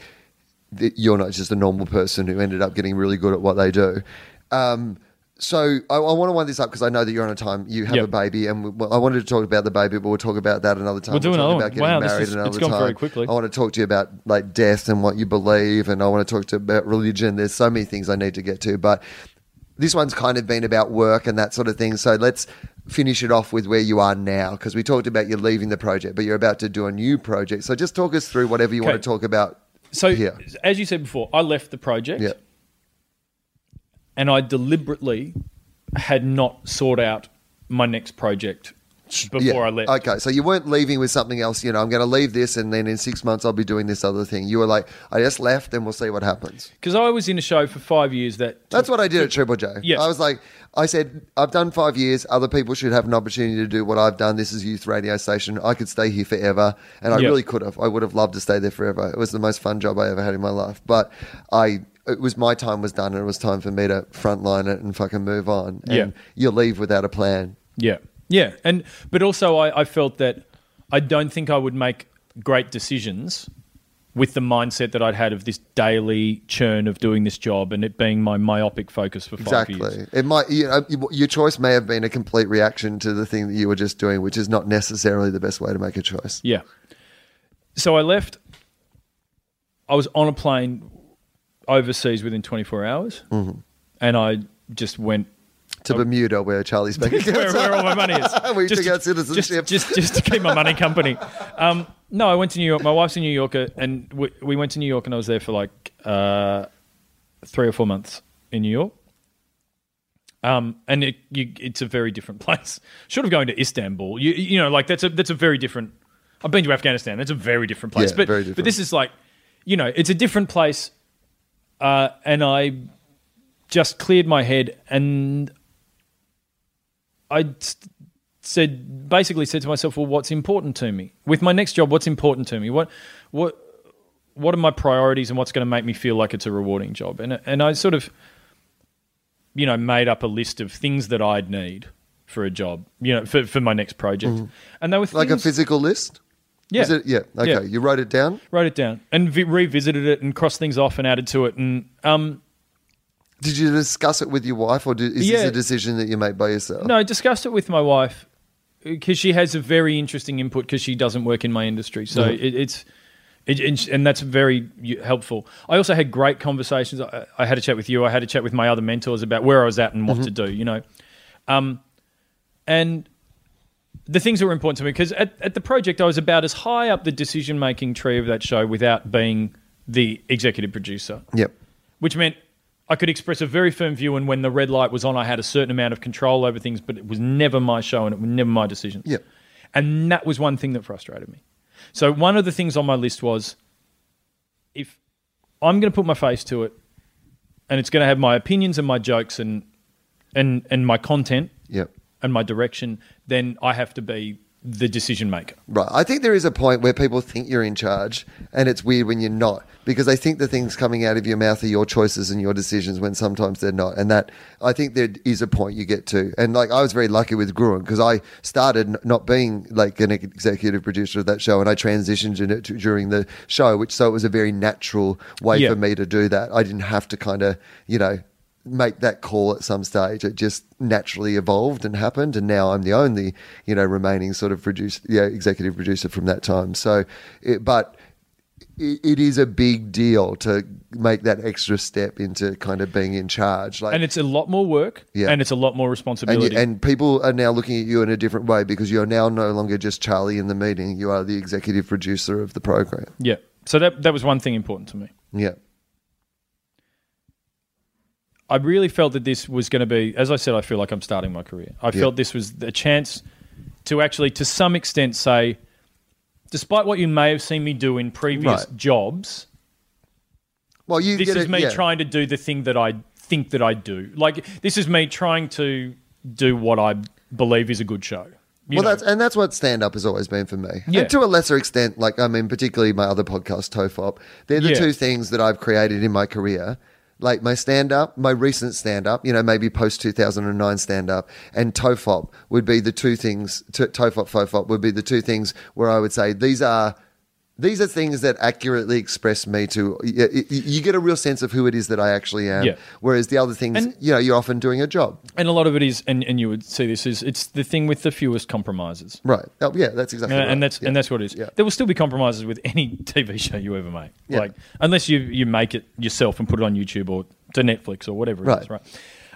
that you're not just a normal person who ended up getting really good at what they do. Um, so I, I, want to wind this up because I know that you're on a time. You have yep. a baby, and we, well, I wanted to talk about the baby, but we'll talk about that another time. We'll do another about getting wow, married is, another it's gone time. very quickly. I want to talk to you about like death and what you believe, and I want to talk to you about religion. There's so many things I need to get to, but this one's kind of been about work and that sort of thing. So let's finish it off with where you are now because we talked about you leaving the project, but you're about to do a new project. So just talk us through whatever you okay. want to talk about. So, here. as you said before, I left the project. Yeah. And I deliberately had not sought out my next project before yeah. I left. Okay, so you weren't leaving with something else. You know, I'm going to leave this, and then in six months I'll be doing this other thing. You were like, I just left, and we'll see what happens. Because I was in a show for five years. That that's what I did at Triple J. Yeah, I was like, I said, I've done five years. Other people should have an opportunity to do what I've done. This is youth radio station. I could stay here forever, and I yep. really could have. I would have loved to stay there forever. It was the most fun job I ever had in my life. But I it was my time was done and it was time for me to frontline it and fucking move on. And yeah. you leave without a plan. Yeah. Yeah, and but also I, I felt that I don't think I would make great decisions with the mindset that I'd had of this daily churn of doing this job and it being my myopic focus for five exactly. years. It might you know, your choice may have been a complete reaction to the thing that you were just doing, which is not necessarily the best way to make a choice. Yeah. So I left. I was on a plane overseas within 24 hours, mm-hmm. and I just went to Bermuda, where Charlie's bank where, where all my money is. we just, took out citizenship. Just, just, just, to keep my money company. Um, no, I went to New York. My wife's a New Yorker, and we, we went to New York, and I was there for like uh, three or four months in New York. Um, and it, you, it's a very different place. Short of going to Istanbul, you, you know, like that's a that's a very different. I've been to Afghanistan. That's a very different place. Yeah, but very different. but this is like, you know, it's a different place. Uh, and I just cleared my head, and I said basically said to myself, well, what's important to me with my next job? What's important to me? What what what are my priorities and what's going to make me feel like it's a rewarding job? And and I sort of you know made up a list of things that I'd need for a job, you know, for, for my next project. Mm. And they were things, like a physical list. Yeah, it, yeah. Okay, yeah. you wrote it down. Wrote it down and vi- revisited it and crossed things off and added to it and um did you discuss it with your wife, or is yeah. this a decision that you make by yourself? No, I discussed it with my wife because she has a very interesting input because she doesn't work in my industry. So mm-hmm. it, it's. It, and that's very helpful. I also had great conversations. I, I, had a chat with you. I had a chat with my other mentors about where I was at and what mm-hmm. to do. You know, um, and the things that were important to me because at, at the project I was about as high up the decision making tree of that show without being the executive producer. Yep. Which meant I could express a very firm view, and when the red light was on, I had a certain amount of control over things, but it was never my show and it was never my decision. Yeah. And that was one thing that frustrated me. So one of the things on my list was if I'm going to put my face to it, and it's going to have my opinions and my jokes and and and my content, yep. and my direction, then I have to be the decision maker. Right. I think there is a point where people think you're in charge, and it's weird when you're not because they think the things coming out of your mouth are your choices and your decisions when sometimes they're not. And that I think there is a point you get to. And like I was very lucky with Gruen because I started not being like an executive producer of that show, and I transitioned in it during the show, which so it was a very natural way yeah. for me to do that. I didn't have to kind of you know make that call at some stage. It just naturally evolved and happened, and now I'm the only, you know, remaining sort of producer, yeah, executive producer from that time. So, it, but it, it is a big deal to make that extra step into kind of being in charge. Like, and it's a lot more work, yeah. and it's a lot more responsibility. And, you, and people are now looking at you in a different way because you're now no longer just Charlie in the meeting. You are the executive producer of the program. Yeah. So that that was one thing important to me. Yeah. I really felt that this was going to be, as I said, I feel like I'm starting my career. I felt this was a chance to actually, to some extent, say, despite what you may have seen me do in previous right. jobs, well, you this is it, me yeah. trying to do the thing that I think that I do. Like this is me trying to do what I believe is a good show. well, know. that's and that's what stand up has always been for me. Yeah. And to a lesser extent, like I mean, particularly my other podcast, Tofop. They're the yeah. two things that I've created in my career like my stand up, my recent stand up, you know, maybe post 2009 stand up, and TOFOP would be the two things, TOFOP, FOFOP would be the two things where I would say these are these are things that accurately express me to you, you, get a real sense of who it is that I actually am. Yeah. Whereas the other things, and, you know, you're often doing a job. And a lot of it is, and, and you would see this is it's the thing with the fewest compromises. Right. Oh, yeah, that's exactly uh, right. And that's yeah. and that's what it is. Yeah. There will still be compromises with any TV show you ever make. Yeah. Like unless you you make it yourself and put it on YouTube or to Netflix or whatever it right. is, right?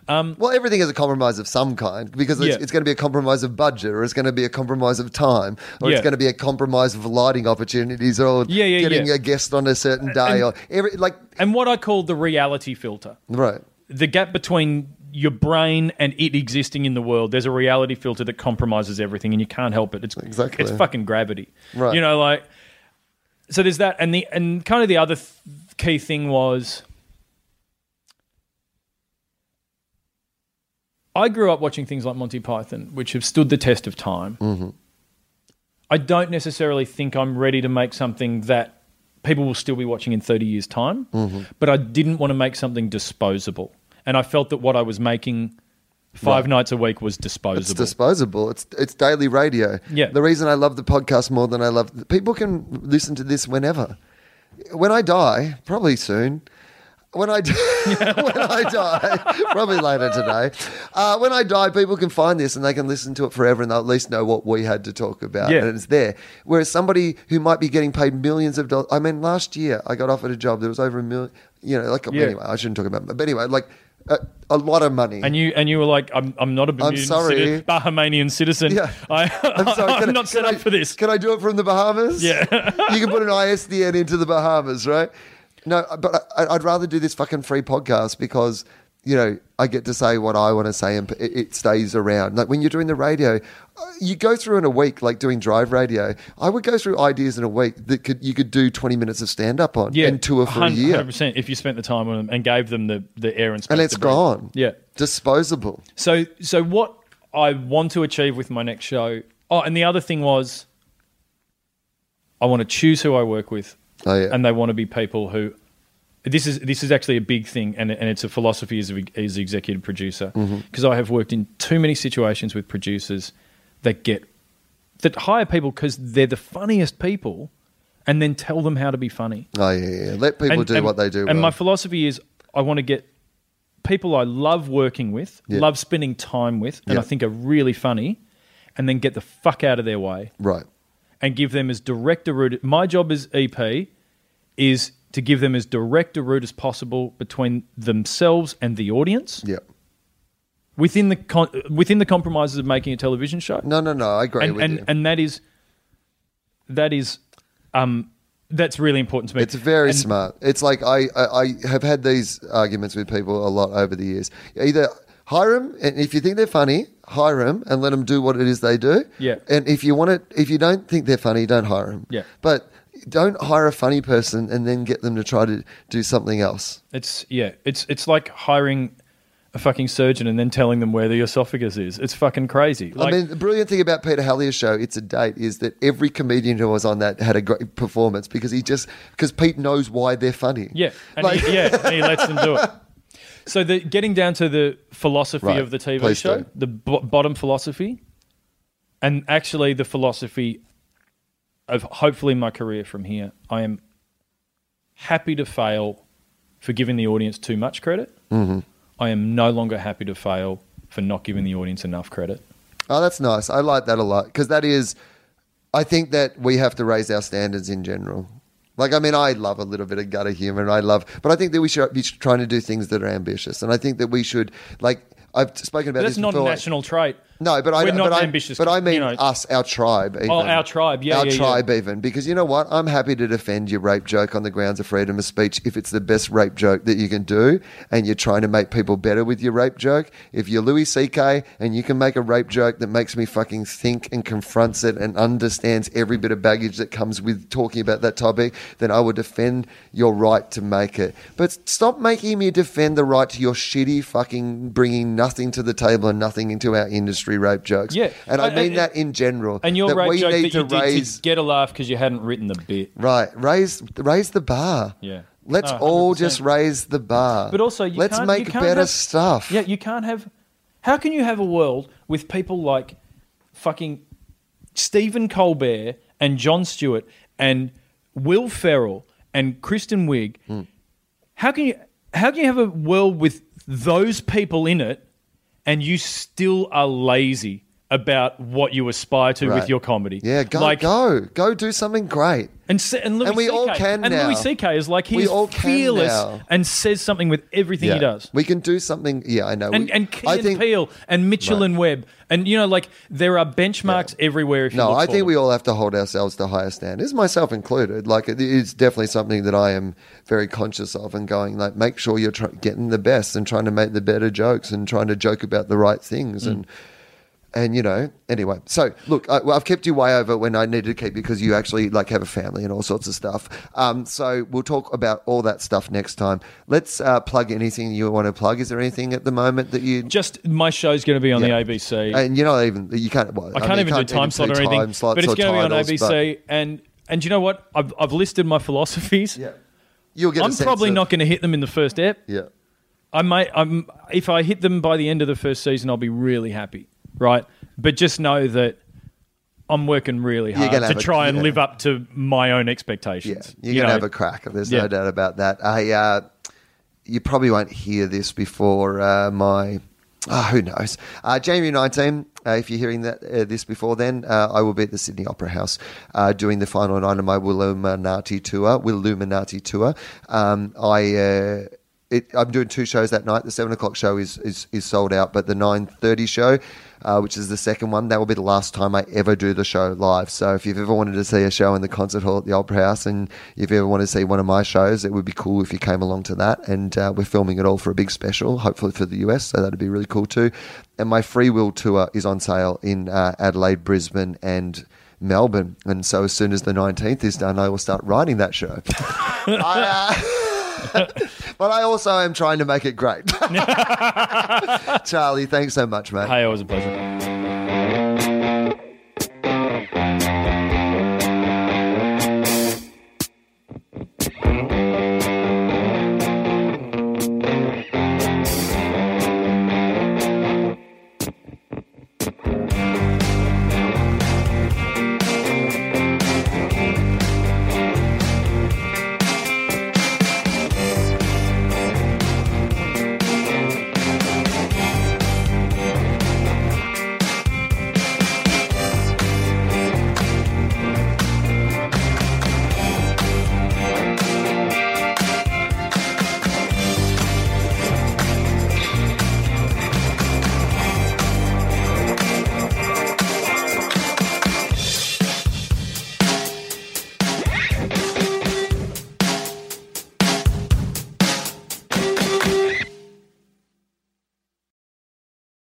Um, well, everything is a compromise of some kind because it's, yeah. it's, going to be a compromise of budget, or it's going to be a compromise of time, or yeah. it's going to be a compromise of lighting opportunities, or yeah, getting a guest on a certain day, and, or every like. And what I call the reality filter, right? The gap between your brain and it existing in the world. There's a reality filter that compromises everything, and you can't help it. It's exactly it's fucking gravity, right? You know, like so. There's that, and the and kind of the other th- key thing was I grew up watching things like Monty Python, which have stood the test of time. Mm-hmm. I don't necessarily think I'm ready to make something that people will still be watching in 30 years' time, mm-hmm. but I didn't want to make something disposable. And I felt that what I was making five right. nights a week was disposable. It's disposable. It's it's daily radio. Yeah. The reason I love the podcast more than I love people can listen to this whenever. When I die, probably soon. When I when I die, probably later today. Uh, when I die, people can find this and they can listen to it forever, and they'll at least know what we had to talk about, yeah. and it's there. Whereas somebody who might be getting paid millions of dollars. I mean, last year I got offered a job that was over a million. You know, like yeah. anyway, I shouldn't talk about, but anyway, like a, a, lot of money. And you and you were like, I'm, I'm not a Bermudan I'm sorry. Citizen, Bahamian citizen. Yeah. I, I'm, sorry, I'm not set up for this. Can I do it from the Bahamas? Yeah. you can put an ISDN into the Bahamas, right? No, but I, I'd rather do this fucking free podcast because you know, I get to say what I want to say and it stays around. Like when you're doing the radio, uh, you go through in a week, like doing drive radio. I would go through ideas in a week that could you could do 20 minutes of stand up on yeah, and tour for a year. 100% if you spent the time on them and gave them the, the air and space. And it's gone. Yeah. Disposable. So, so what I want to achieve with my next show. Oh, and the other thing was I want to choose who I work with. Oh, yeah. And they want to be people who this is this is actually a big thing, and, and it's a philosophy as, a, as executive producer because mm-hmm. I have worked in too many situations with producers that get that hire people because they're the funniest people, and then tell them how to be funny. Oh yeah, yeah. let people and, do and, what they do. And well. my philosophy is, I want to get people I love working with, yeah. love spending time with, and yeah. I think are really funny, and then get the fuck out of their way. Right. And give them as direct a route. My job as EP is to give them as direct a route as possible between themselves and the audience. Yeah. Within the con- within the compromises of making a television show. No, no, no. I agree and, with and, you. And that is that is um that's really important to me. It's very and, smart. It's like I, I, I have had these arguments with people a lot over the years. Either hire them, and if you think they're funny, hire them and let them do what it is they do. Yeah. And if you want it, if you don't think they're funny, don't hire them. Yeah. But don't hire a funny person and then get them to try to do something else. It's yeah, it's it's like hiring a fucking surgeon and then telling them where the esophagus is. It's fucking crazy. Like, I mean, the brilliant thing about Peter Helliar's show, It's a Date, is that every comedian who was on that had a great performance because he just because Pete knows why they're funny. Yeah, and like, he, yeah, and he lets them do it. So the getting down to the philosophy right. of the TV show, do. the b- bottom philosophy, and actually the philosophy of hopefully my career from here, I am happy to fail for giving the audience too much credit. Mm-hmm. I am no longer happy to fail for not giving the audience enough credit. Oh, that's nice. I like that a lot because that is, I think that we have to raise our standards in general. Like, I mean, I love a little bit of gutter humor, I love, but I think that we should be trying to do things that are ambitious, and I think that we should like. I've spoken about but this. That's not before. a national trait. No, but I We're not but ambitious. I, but I mean you know. us, our tribe. Oh, even. Oh, our tribe, yeah, our yeah, tribe, yeah. even because you know what? I'm happy to defend your rape joke on the grounds of freedom of speech if it's the best rape joke that you can do, and you're trying to make people better with your rape joke. If you're Louis C.K. and you can make a rape joke that makes me fucking think and confronts it and understands every bit of baggage that comes with talking about that topic, then I will defend your right to make it. But stop making me defend the right to your shitty fucking bringing nothing to the table and nothing into our industry rape jokes. Yeah. And I mean that in general. And your that rape we joke need that you to raise, did to get a laugh because you hadn't written the bit. Right. Raise raise the bar. Yeah. Let's Oh, all just raise the bar. But also, you let's make better have- stuff. Yeah, you can't have. How can you have a world with people like fucking Stephen Colbert and Jon Stewart and Will Ferrell and Kristen Wiig? Hmm. How can you? How can you have a world with those people in it, and you still are lazy about what you aspire to Right. with your comedy? Yeah, go like, go go do something great. And, and, Louis And we all can And now. Louis C.K. is like We he's fearless now. and says something with everything he does. We can do something. Yeah, I know. and We- and and think Peele and Mitchell Right. and Webb and you know like there are benchmarks everywhere. If you No, I think them. we all have to hold ourselves to higher standards, myself included. Like it is definitely something that I am very conscious of, and going like make sure you're try- getting the best and trying to make the better jokes and trying to joke about the right things Mm. and. And you know, anyway. So look, I, well, I've kept you way over when I needed to keep because you actually like have a family and all sorts of stuff. Um, so we'll talk about all that stuff next time. Let's uh, plug anything you want to plug. Is there anything at the moment that you just my show's going to be on Yeah. the ABC. and you're not even you can't. Well, I can't mean, even you do time slot or anything, but it's going to be on titles, but- ABC. And and you know what? I've I've listed my philosophies. Yeah. You'll get. a I'm probably of- not going to hit them in the first ep, Yeah. I might. I'm if I hit them by the end of the first season, I'll be really happy, right? But just know that I'm working really hard to try a, and yeah. live up to my own expectations. Yeah, you're you gonna know? have a crack. There's yeah. no doubt about that. I, uh, you probably won't hear this before uh, my. Oh, who knows? Uh, January 19, uh, if you're hearing that uh, this before then, uh, I will be at the Sydney Opera House uh, doing the final night of my Willuminati tour. Willuminati tour. Um, I. Uh, it, I'm doing two shows that night. The seven o'clock show is, is, is sold out, but the nine thirty show uh, which is the second one. That will be the last time I ever do the show live. So if you've ever wanted to see a show in the concert hall at the Opera House, and if you ever want to see one of my shows, it would be cool if you came along to that. And uh, we're filming it all for a big special, hopefully for the US. So that'd be really cool too. And my free will tour is on sale in uh, Adelaide, Brisbane, and Melbourne. And so as soon as the 19th is done, I will start writing that show. I, uh, but I also am trying to make it great. Charlie, thanks so much, mate. Hey, always a pleasure.